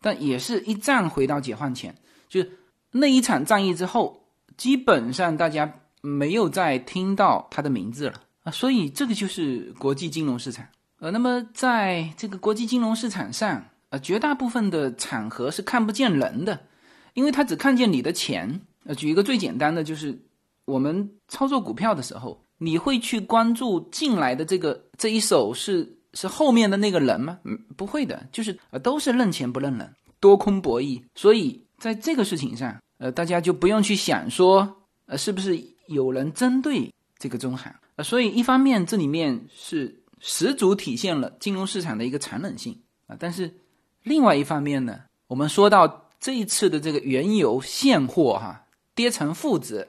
但也是一战回到解放前。就那一场战役之后，基本上大家没有再听到他的名字了啊。所以这个就是国际金融市场。呃，那么在这个国际金融市场上，呃，绝大部分的场合是看不见人的，因为他只看见你的钱。呃，举一个最简单的，就是我们操作股票的时候，你会去关注进来的这个这一手是是后面的那个人吗？嗯，不会的，就是呃，都是认钱不认人，多空博弈。所以在这个事情上，呃，大家就不用去想说，呃，是不是有人针对这个中行？呃，所以一方面这里面是。十足体现了金融市场的一个残忍性啊！但是另外一方面呢，我们说到这一次的这个原油现货哈跌成负值，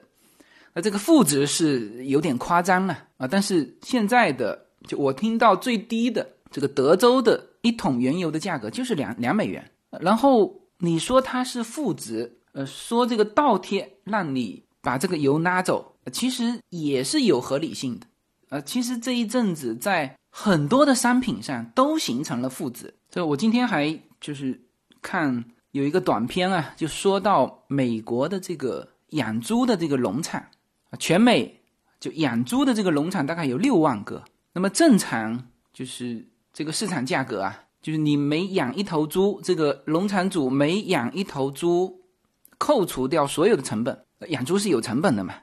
那这个负值是有点夸张了啊！但是现在的就我听到最低的这个德州的一桶原油的价格就是两两美元，然后你说它是负值，呃，说这个倒贴让你把这个油拿走，其实也是有合理性的呃，其实这一阵子在很多的商品上都形成了负值。这我今天还就是看有一个短片啊，就说到美国的这个养猪的这个农场啊，全美就养猪的这个农场大概有六万个。那么正常就是这个市场价格啊，就是你每养一头猪，这个农场主每养一头猪，扣除掉所有的成本，养猪是有成本的嘛，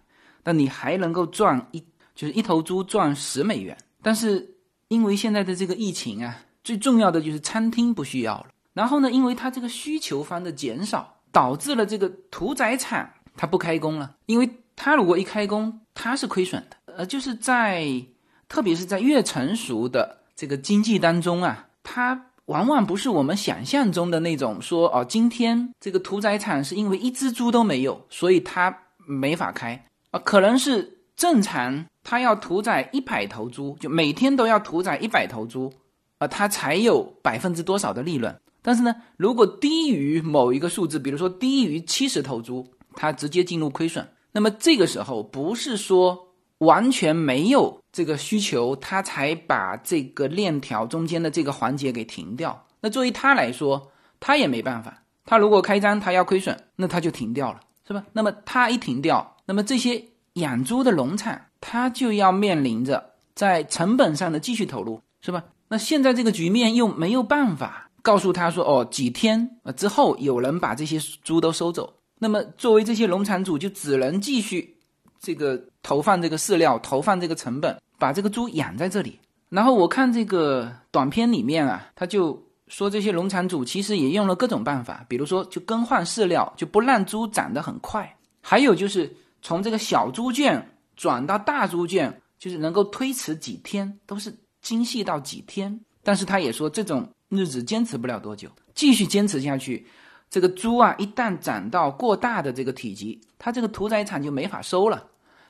那你还能够赚一就是一头猪赚十美元，但是。因为现在的这个疫情啊，最重要的就是餐厅不需要了。然后呢，因为它这个需求方的减少，导致了这个屠宰场它不开工了。因为它如果一开工，它是亏损的。呃，就是在特别是在越成熟的这个经济当中啊，它往往不是我们想象中的那种说哦，今天这个屠宰场是因为一只猪都没有，所以它没法开啊，可能是正常。他要屠宰一百头猪，就每天都要屠宰一百头猪，啊，他才有百分之多少的利润？但是呢，如果低于某一个数字，比如说低于七十头猪，他直接进入亏损。那么这个时候不是说完全没有这个需求，他才把这个链条中间的这个环节给停掉。那作为他来说，他也没办法。他如果开张他要亏损，那他就停掉了，是吧？那么他一停掉，那么这些养猪的农场。他就要面临着在成本上的继续投入，是吧？那现在这个局面又没有办法告诉他说，哦，几天呃之后有人把这些猪都收走。那么作为这些农场主，就只能继续这个投放这个饲料，投放这个成本，把这个猪养在这里。然后我看这个短片里面啊，他就说这些农场主其实也用了各种办法，比如说就更换饲料，就不让猪长得很快，还有就是从这个小猪圈。转到大猪圈就是能够推迟几天，都是精细到几天。但是他也说这种日子坚持不了多久，继续坚持下去，这个猪啊一旦长到过大的这个体积，它这个屠宰场就没法收了。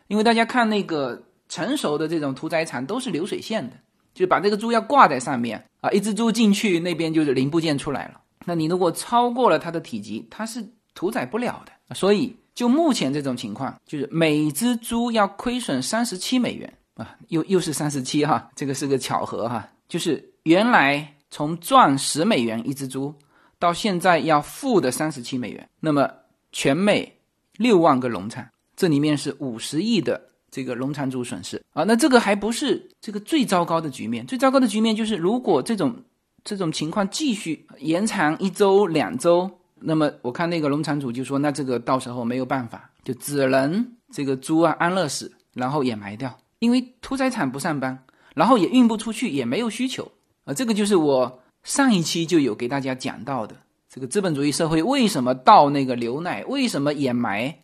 因为大家看那个成熟的这种屠宰场都是流水线的，就是把这个猪要挂在上面啊，一只猪进去那边就是零部件出来了。那你如果超过了它的体积，它是屠宰不了的。所以就目前这种情况，就是每只猪要亏损三十七美元啊，又又是三十七哈，这个是个巧合哈，就是原来从赚十美元一只猪，到现在要负的三十七美元，那么全美六万个农场，这里面是五十亿的这个农场主损失啊，那这个还不是这个最糟糕的局面，最糟糕的局面就是如果这种这种情况继续延长一周两周。那么我看那个农场主就说，那这个到时候没有办法，就只能这个猪啊安乐死，然后掩埋掉，因为屠宰场不上班，然后也运不出去，也没有需求啊。这个就是我上一期就有给大家讲到的，这个资本主义社会为什么倒那个牛奶，为什么掩埋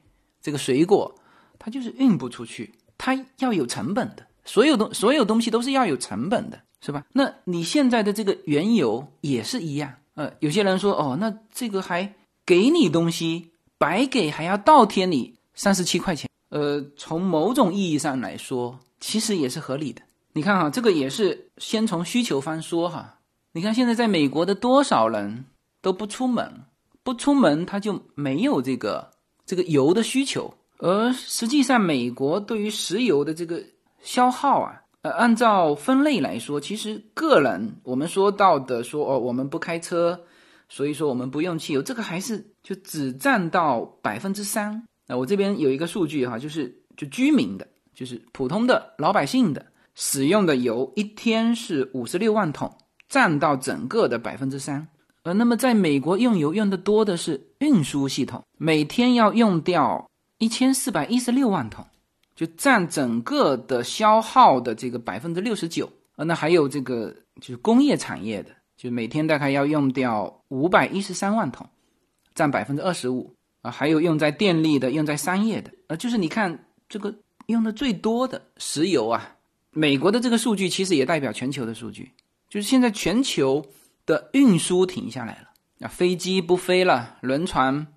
这个水果，它就是运不出去，它要有成本的，所有东所有东西都是要有成本的，是吧？那你现在的这个原油也是一样。呃，有些人说，哦，那这个还给你东西，白给还要倒贴你三十七块钱。呃，从某种意义上来说，其实也是合理的。你看哈，这个也是先从需求方说哈。你看现在在美国的多少人都不出门，不出门他就没有这个这个油的需求。而实际上，美国对于石油的这个消耗啊。呃，按照分类来说，其实个人我们说到的说哦，我们不开车，所以说我们不用汽油，这个还是就只占到百分之三。那我这边有一个数据哈，就是就居民的，就是普通的老百姓的使用的油一天是五十六万桶，占到整个的百分之三。呃，那么在美国用油用的多的是运输系统，每天要用掉一千四百一十六万桶。就占整个的消耗的这个百分之六十九啊，那还有这个就是工业产业的，就每天大概要用掉五百一十三万桶，占百分之二十五啊，还有用在电力的、用在商业的啊，就是你看这个用的最多的石油啊，美国的这个数据其实也代表全球的数据，就是现在全球的运输停下来了啊，飞机不飞了，轮船、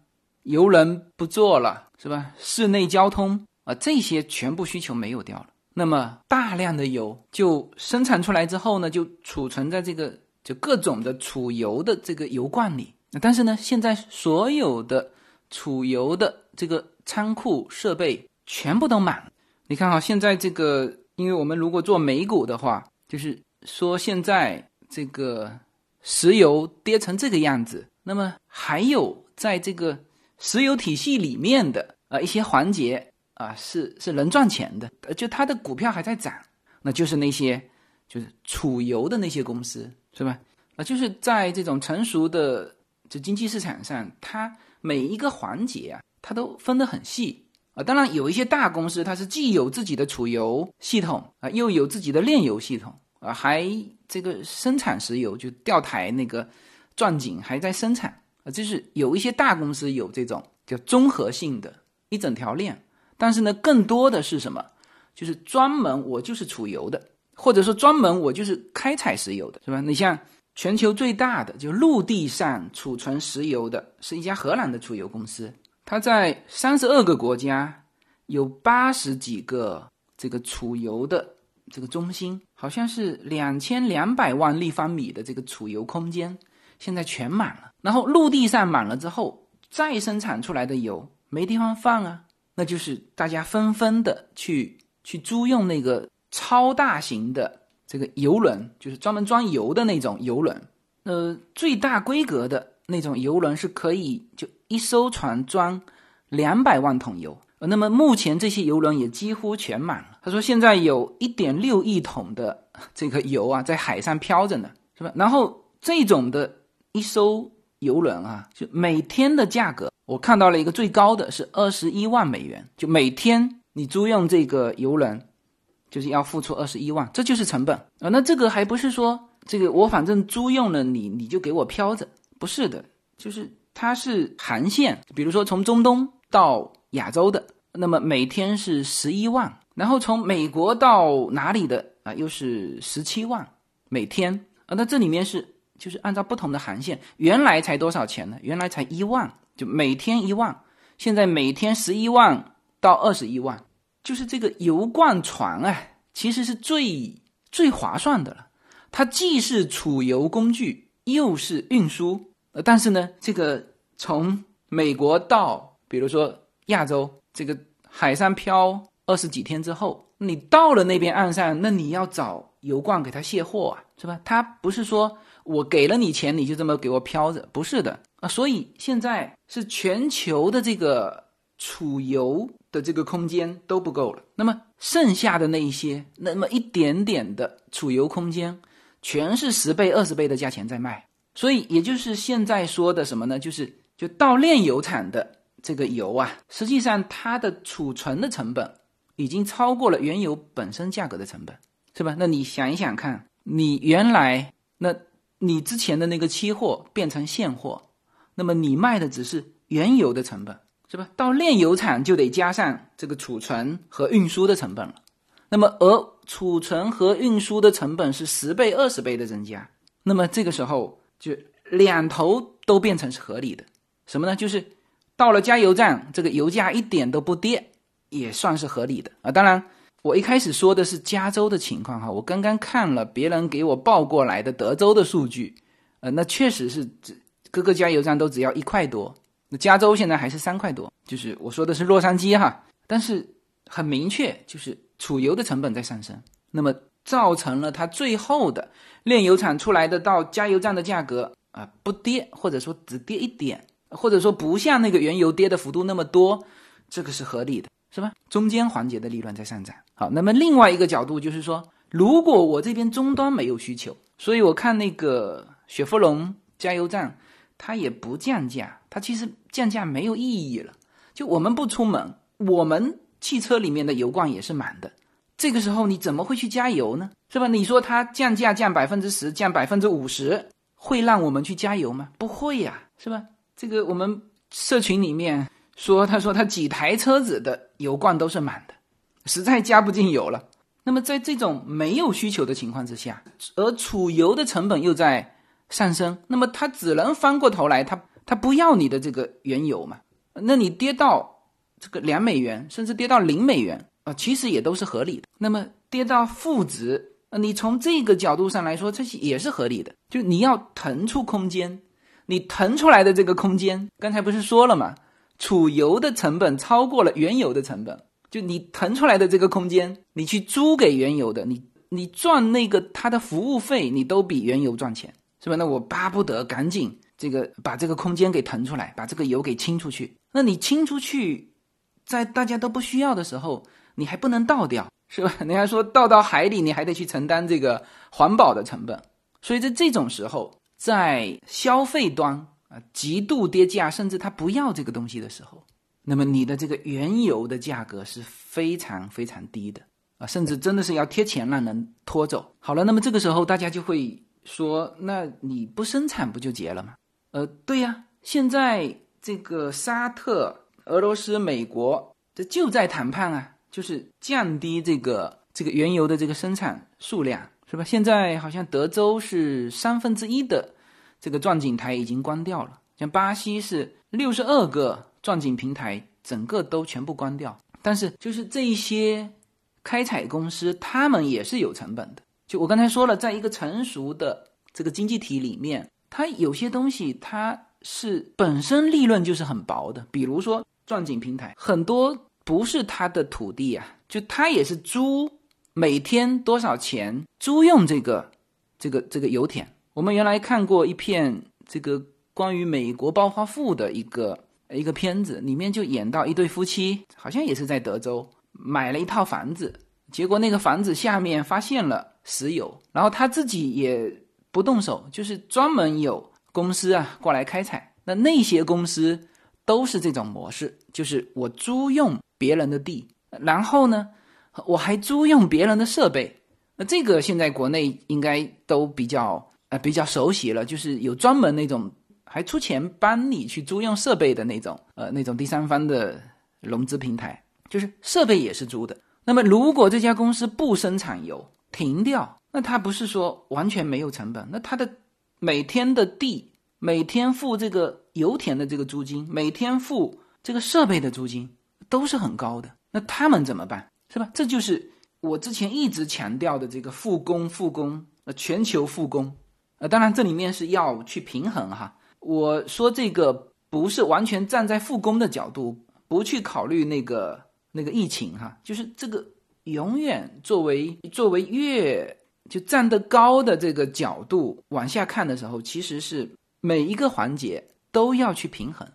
游轮不坐了，是吧？室内交通。这些全部需求没有掉了，那么大量的油就生产出来之后呢，就储存在这个就各种的储油的这个油罐里。但是呢，现在所有的储油的这个仓库设备全部都满了。你看啊，现在这个，因为我们如果做美股的话，就是说现在这个石油跌成这个样子，那么还有在这个石油体系里面的啊一些环节。啊，是是能赚钱的，就它的股票还在涨，那就是那些就是储油的那些公司，是吧？啊，就是在这种成熟的这经济市场上，它每一个环节啊，它都分得很细啊。当然，有一些大公司，它是既有自己的储油系统啊，又有自己的炼油系统啊，还这个生产石油，就吊台那个钻井还在生产啊。就是有一些大公司有这种叫综合性的一整条链。但是呢，更多的是什么？就是专门我就是储油的，或者说专门我就是开采石油的，是吧？你像全球最大的就陆地上储存石油的是一家荷兰的储油公司，它在三十二个国家有八十几个这个储油的这个中心，好像是两千两百万立方米的这个储油空间，现在全满了。然后陆地上满了之后，再生产出来的油没地方放啊。那就是大家纷纷的去去租用那个超大型的这个游轮，就是专门装油的那种游轮。呃，最大规格的那种游轮是可以就一艘船装两百万桶油。呃，那么目前这些游轮也几乎全满了。他说现在有一点六亿桶的这个油啊在海上漂着呢，是吧？然后这种的一艘游轮啊，就每天的价格。我看到了一个最高的是二十一万美元，就每天你租用这个游轮，就是要付出二十一万，这就是成本啊。那这个还不是说这个我反正租用了你，你就给我飘着，不是的，就是它是航线，比如说从中东到亚洲的，那么每天是十一万，然后从美国到哪里的啊，又是十七万每天啊。那这里面是就是按照不同的航线，原来才多少钱呢？原来才一万。就每天一万，现在每天十一万到二十一万，就是这个油罐船啊，其实是最最划算的了。它既是储油工具，又是运输。呃，但是呢，这个从美国到比如说亚洲这个海上漂二十几天之后，你到了那边岸上，那你要找油罐给它卸货啊，是吧？它不是说我给了你钱，你就这么给我飘着，不是的啊。所以现在是全球的这个储油的这个空间都不够了，那么剩下的那一些，那么一点点的储油空间，全是十倍、二十倍的价钱在卖。所以也就是现在说的什么呢？就是就到炼油厂的。这个油啊，实际上它的储存的成本已经超过了原油本身价格的成本，是吧？那你想一想看，你原来那你之前的那个期货变成现货，那么你卖的只是原油的成本，是吧？到炼油厂就得加上这个储存和运输的成本了。那么而储存和运输的成本是十倍、二十倍的增加，那么这个时候就两头都变成是合理的，什么呢？就是。到了加油站，这个油价一点都不跌，也算是合理的啊。当然，我一开始说的是加州的情况哈，我刚刚看了别人给我报过来的德州的数据，呃，那确实是只各个加油站都只要一块多，那加州现在还是三块多，就是我说的是洛杉矶哈。但是很明确，就是储油的成本在上升，那么造成了它最后的炼油厂出来的到加油站的价格啊不跌，或者说只跌一点。或者说不像那个原油跌的幅度那么多，这个是合理的，是吧？中间环节的利润在上涨。好，那么另外一个角度就是说，如果我这边终端没有需求，所以我看那个雪佛龙加油站，它也不降价，它其实降价没有意义了。就我们不出门，我们汽车里面的油罐也是满的，这个时候你怎么会去加油呢？是吧？你说它降价降百分之十，降百分之五十，会让我们去加油吗？不会呀，是吧？这个我们社群里面说，他说他几台车子的油罐都是满的，实在加不进油了。那么在这种没有需求的情况之下，而储油的成本又在上升，那么他只能翻过头来，他他不要你的这个原油嘛？那你跌到这个两美元，甚至跌到零美元啊，其实也都是合理的。那么跌到负值，你从这个角度上来说，这些也是合理的。就你要腾出空间。你腾出来的这个空间，刚才不是说了吗？储油的成本超过了原油的成本，就你腾出来的这个空间，你去租给原油的，你你赚那个他的服务费，你都比原油赚钱，是吧？那我巴不得赶紧这个把这个空间给腾出来，把这个油给清出去。那你清出去，在大家都不需要的时候，你还不能倒掉，是吧？你还说倒到海里，你还得去承担这个环保的成本，所以在这种时候。在消费端啊极度跌价，甚至他不要这个东西的时候，那么你的这个原油的价格是非常非常低的啊，甚至真的是要贴钱让人拖走。好了，那么这个时候大家就会说，那你不生产不就结了吗？呃，对呀，现在这个沙特、俄罗斯、美国这就在谈判啊，就是降低这个这个原油的这个生产数量。是吧？现在好像德州是三分之一的这个钻井台已经关掉了，像巴西是六十二个钻井平台，整个都全部关掉。但是就是这一些开采公司，他们也是有成本的。就我刚才说了，在一个成熟的这个经济体里面，它有些东西它是本身利润就是很薄的。比如说钻井平台，很多不是他的土地啊，就他也是租。每天多少钱租用这个这个这个油田？我们原来看过一片这个关于美国暴发户的一个一个片子，里面就演到一对夫妻，好像也是在德州买了一套房子，结果那个房子下面发现了石油，然后他自己也不动手，就是专门有公司啊过来开采。那那些公司都是这种模式，就是我租用别人的地，然后呢？我还租用别人的设备，那这个现在国内应该都比较呃比较熟悉了，就是有专门那种还出钱帮你去租用设备的那种呃那种第三方的融资平台，就是设备也是租的。那么如果这家公司不生产油停掉，那他不是说完全没有成本，那他的每天的地每天付这个油田的这个租金，每天付这个设备的租金都是很高的，那他们怎么办？是吧？这就是我之前一直强调的这个复工复工呃全球复工呃，当然这里面是要去平衡哈。我说这个不是完全站在复工的角度不去考虑那个那个疫情哈，就是这个永远作为作为越就站得高的这个角度往下看的时候，其实是每一个环节都要去平衡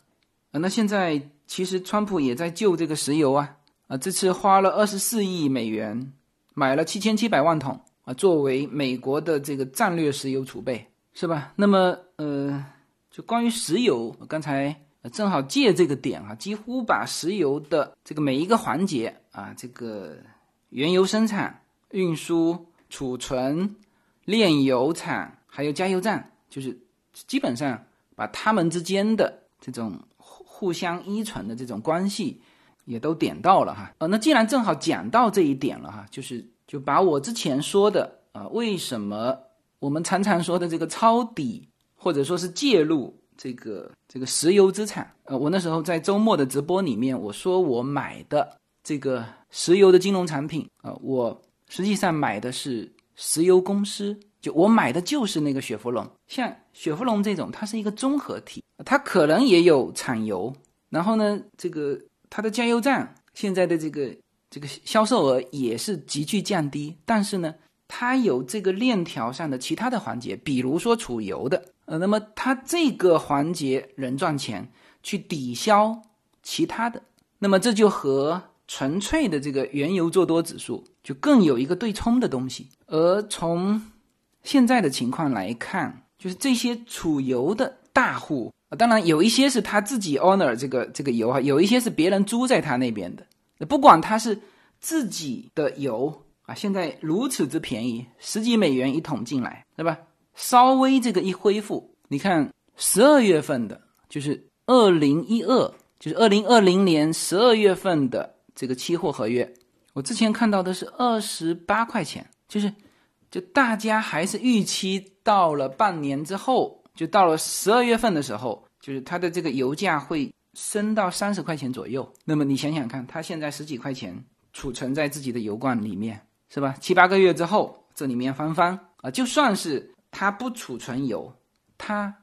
啊。那现在其实川普也在救这个石油啊啊，这次花了二十四亿美元买了七千七百万桶啊，作为美国的这个战略石油储备，是吧？那么呃，就关于石油，刚才。正好借这个点啊，几乎把石油的这个每一个环节啊，这个原油生产、运输、储存、炼油厂，还有加油站，就是基本上把他们之间的这种互相依存的这种关系也都点到了哈。呃，那既然正好讲到这一点了哈，就是就把我之前说的啊，为什么我们常常说的这个抄底或者说是介入。这个这个石油资产，呃，我那时候在周末的直播里面，我说我买的这个石油的金融产品，啊，我实际上买的是石油公司，就我买的就是那个雪佛龙。像雪佛龙这种，它是一个综合体，它可能也有产油，然后呢，这个它的加油站现在的这个这个销售额也是急剧降低，但是呢，它有这个链条上的其他的环节，比如说储油的。呃，那么它这个环节能赚钱，去抵消其他的，那么这就和纯粹的这个原油做多指数就更有一个对冲的东西。而从现在的情况来看，就是这些储油的大户，当然有一些是他自己 owner 这个这个油啊，有一些是别人租在他那边的。不管他是自己的油啊，现在如此之便宜，十几美元一桶进来，对吧？稍微这个一恢复，你看十二月份的，就是二零一二，就是二零二零年十二月份的这个期货合约，我之前看到的是二十八块钱，就是就大家还是预期到了半年之后，就到了十二月份的时候，就是它的这个油价会升到三十块钱左右。那么你想想看，它现在十几块钱储存在自己的油罐里面，是吧？七八个月之后，这里面翻番啊，就算是。他不储存油，他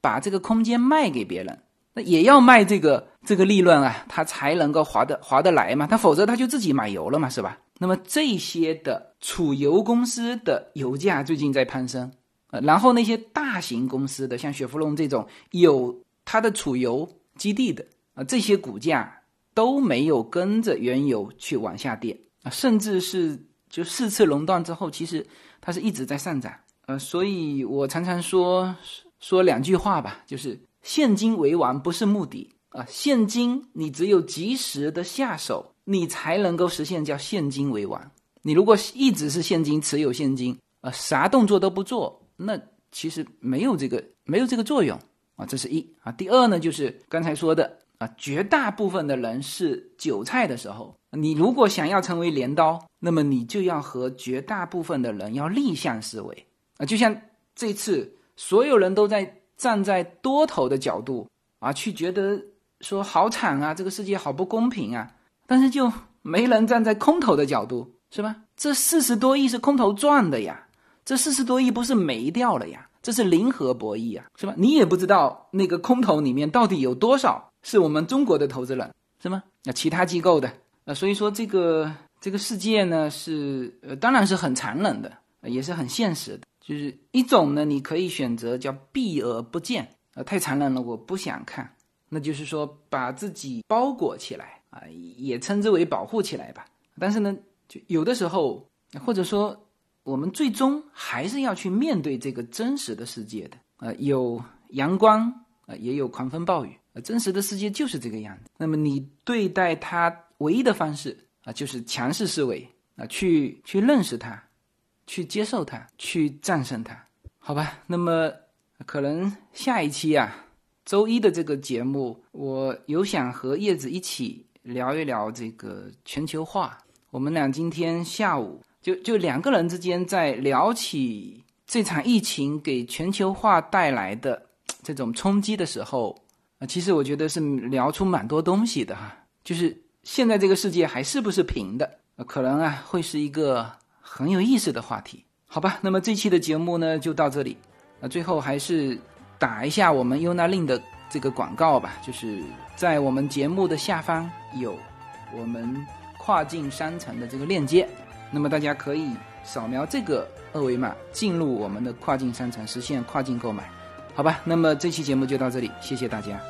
把这个空间卖给别人，那也要卖这个这个利润啊，他才能够划得划得来嘛。他否则他就自己买油了嘛，是吧？那么这些的储油公司的油价最近在攀升，呃，然后那些大型公司的像雪佛龙这种有它的储油基地的啊，这些股价都没有跟着原油去往下跌啊，甚至是就四次熔断之后，其实它是一直在上涨。呃，所以我常常说说两句话吧，就是现金为王不是目的啊，现金你只有及时的下手，你才能够实现叫现金为王。你如果一直是现金持有现金，啊，啥动作都不做，那其实没有这个没有这个作用啊，这是一啊。第二呢，就是刚才说的啊，绝大部分的人是韭菜的时候，你如果想要成为镰刀，那么你就要和绝大部分的人要逆向思维。啊，就像这次所有人都在站在多头的角度啊，去觉得说好惨啊，这个世界好不公平啊，但是就没人站在空头的角度，是吧？这四十多亿是空头赚的呀，这四十多亿不是没掉了呀，这是零和博弈啊，是吧？你也不知道那个空头里面到底有多少是我们中国的投资人，是吗？那其他机构的啊，所以说这个这个世界呢是呃，当然是很残忍的，也是很现实的。就是一种呢，你可以选择叫避而不见，呃，太残忍了，我不想看。那就是说把自己包裹起来啊，也称之为保护起来吧。但是呢，就有的时候，或者说我们最终还是要去面对这个真实的世界的。呃，有阳光呃，也有狂风暴雨，呃真实的世界就是这个样子。那么你对待它唯一的方式啊，就是强势思维啊，去去认识它。去接受它，去战胜它，好吧？那么可能下一期啊，周一的这个节目，我有想和叶子一起聊一聊这个全球化。我们俩今天下午就就两个人之间在聊起这场疫情给全球化带来的这种冲击的时候，啊，其实我觉得是聊出蛮多东西的哈。就是现在这个世界还是不是平的？可能啊，会是一个。很有意思的话题，好吧？那么这期的节目呢，就到这里。那最后还是打一下我们 UNA LIN 的这个广告吧，就是在我们节目的下方有我们跨境商城的这个链接，那么大家可以扫描这个二维码进入我们的跨境商城，实现跨境购买。好吧，那么这期节目就到这里，谢谢大家。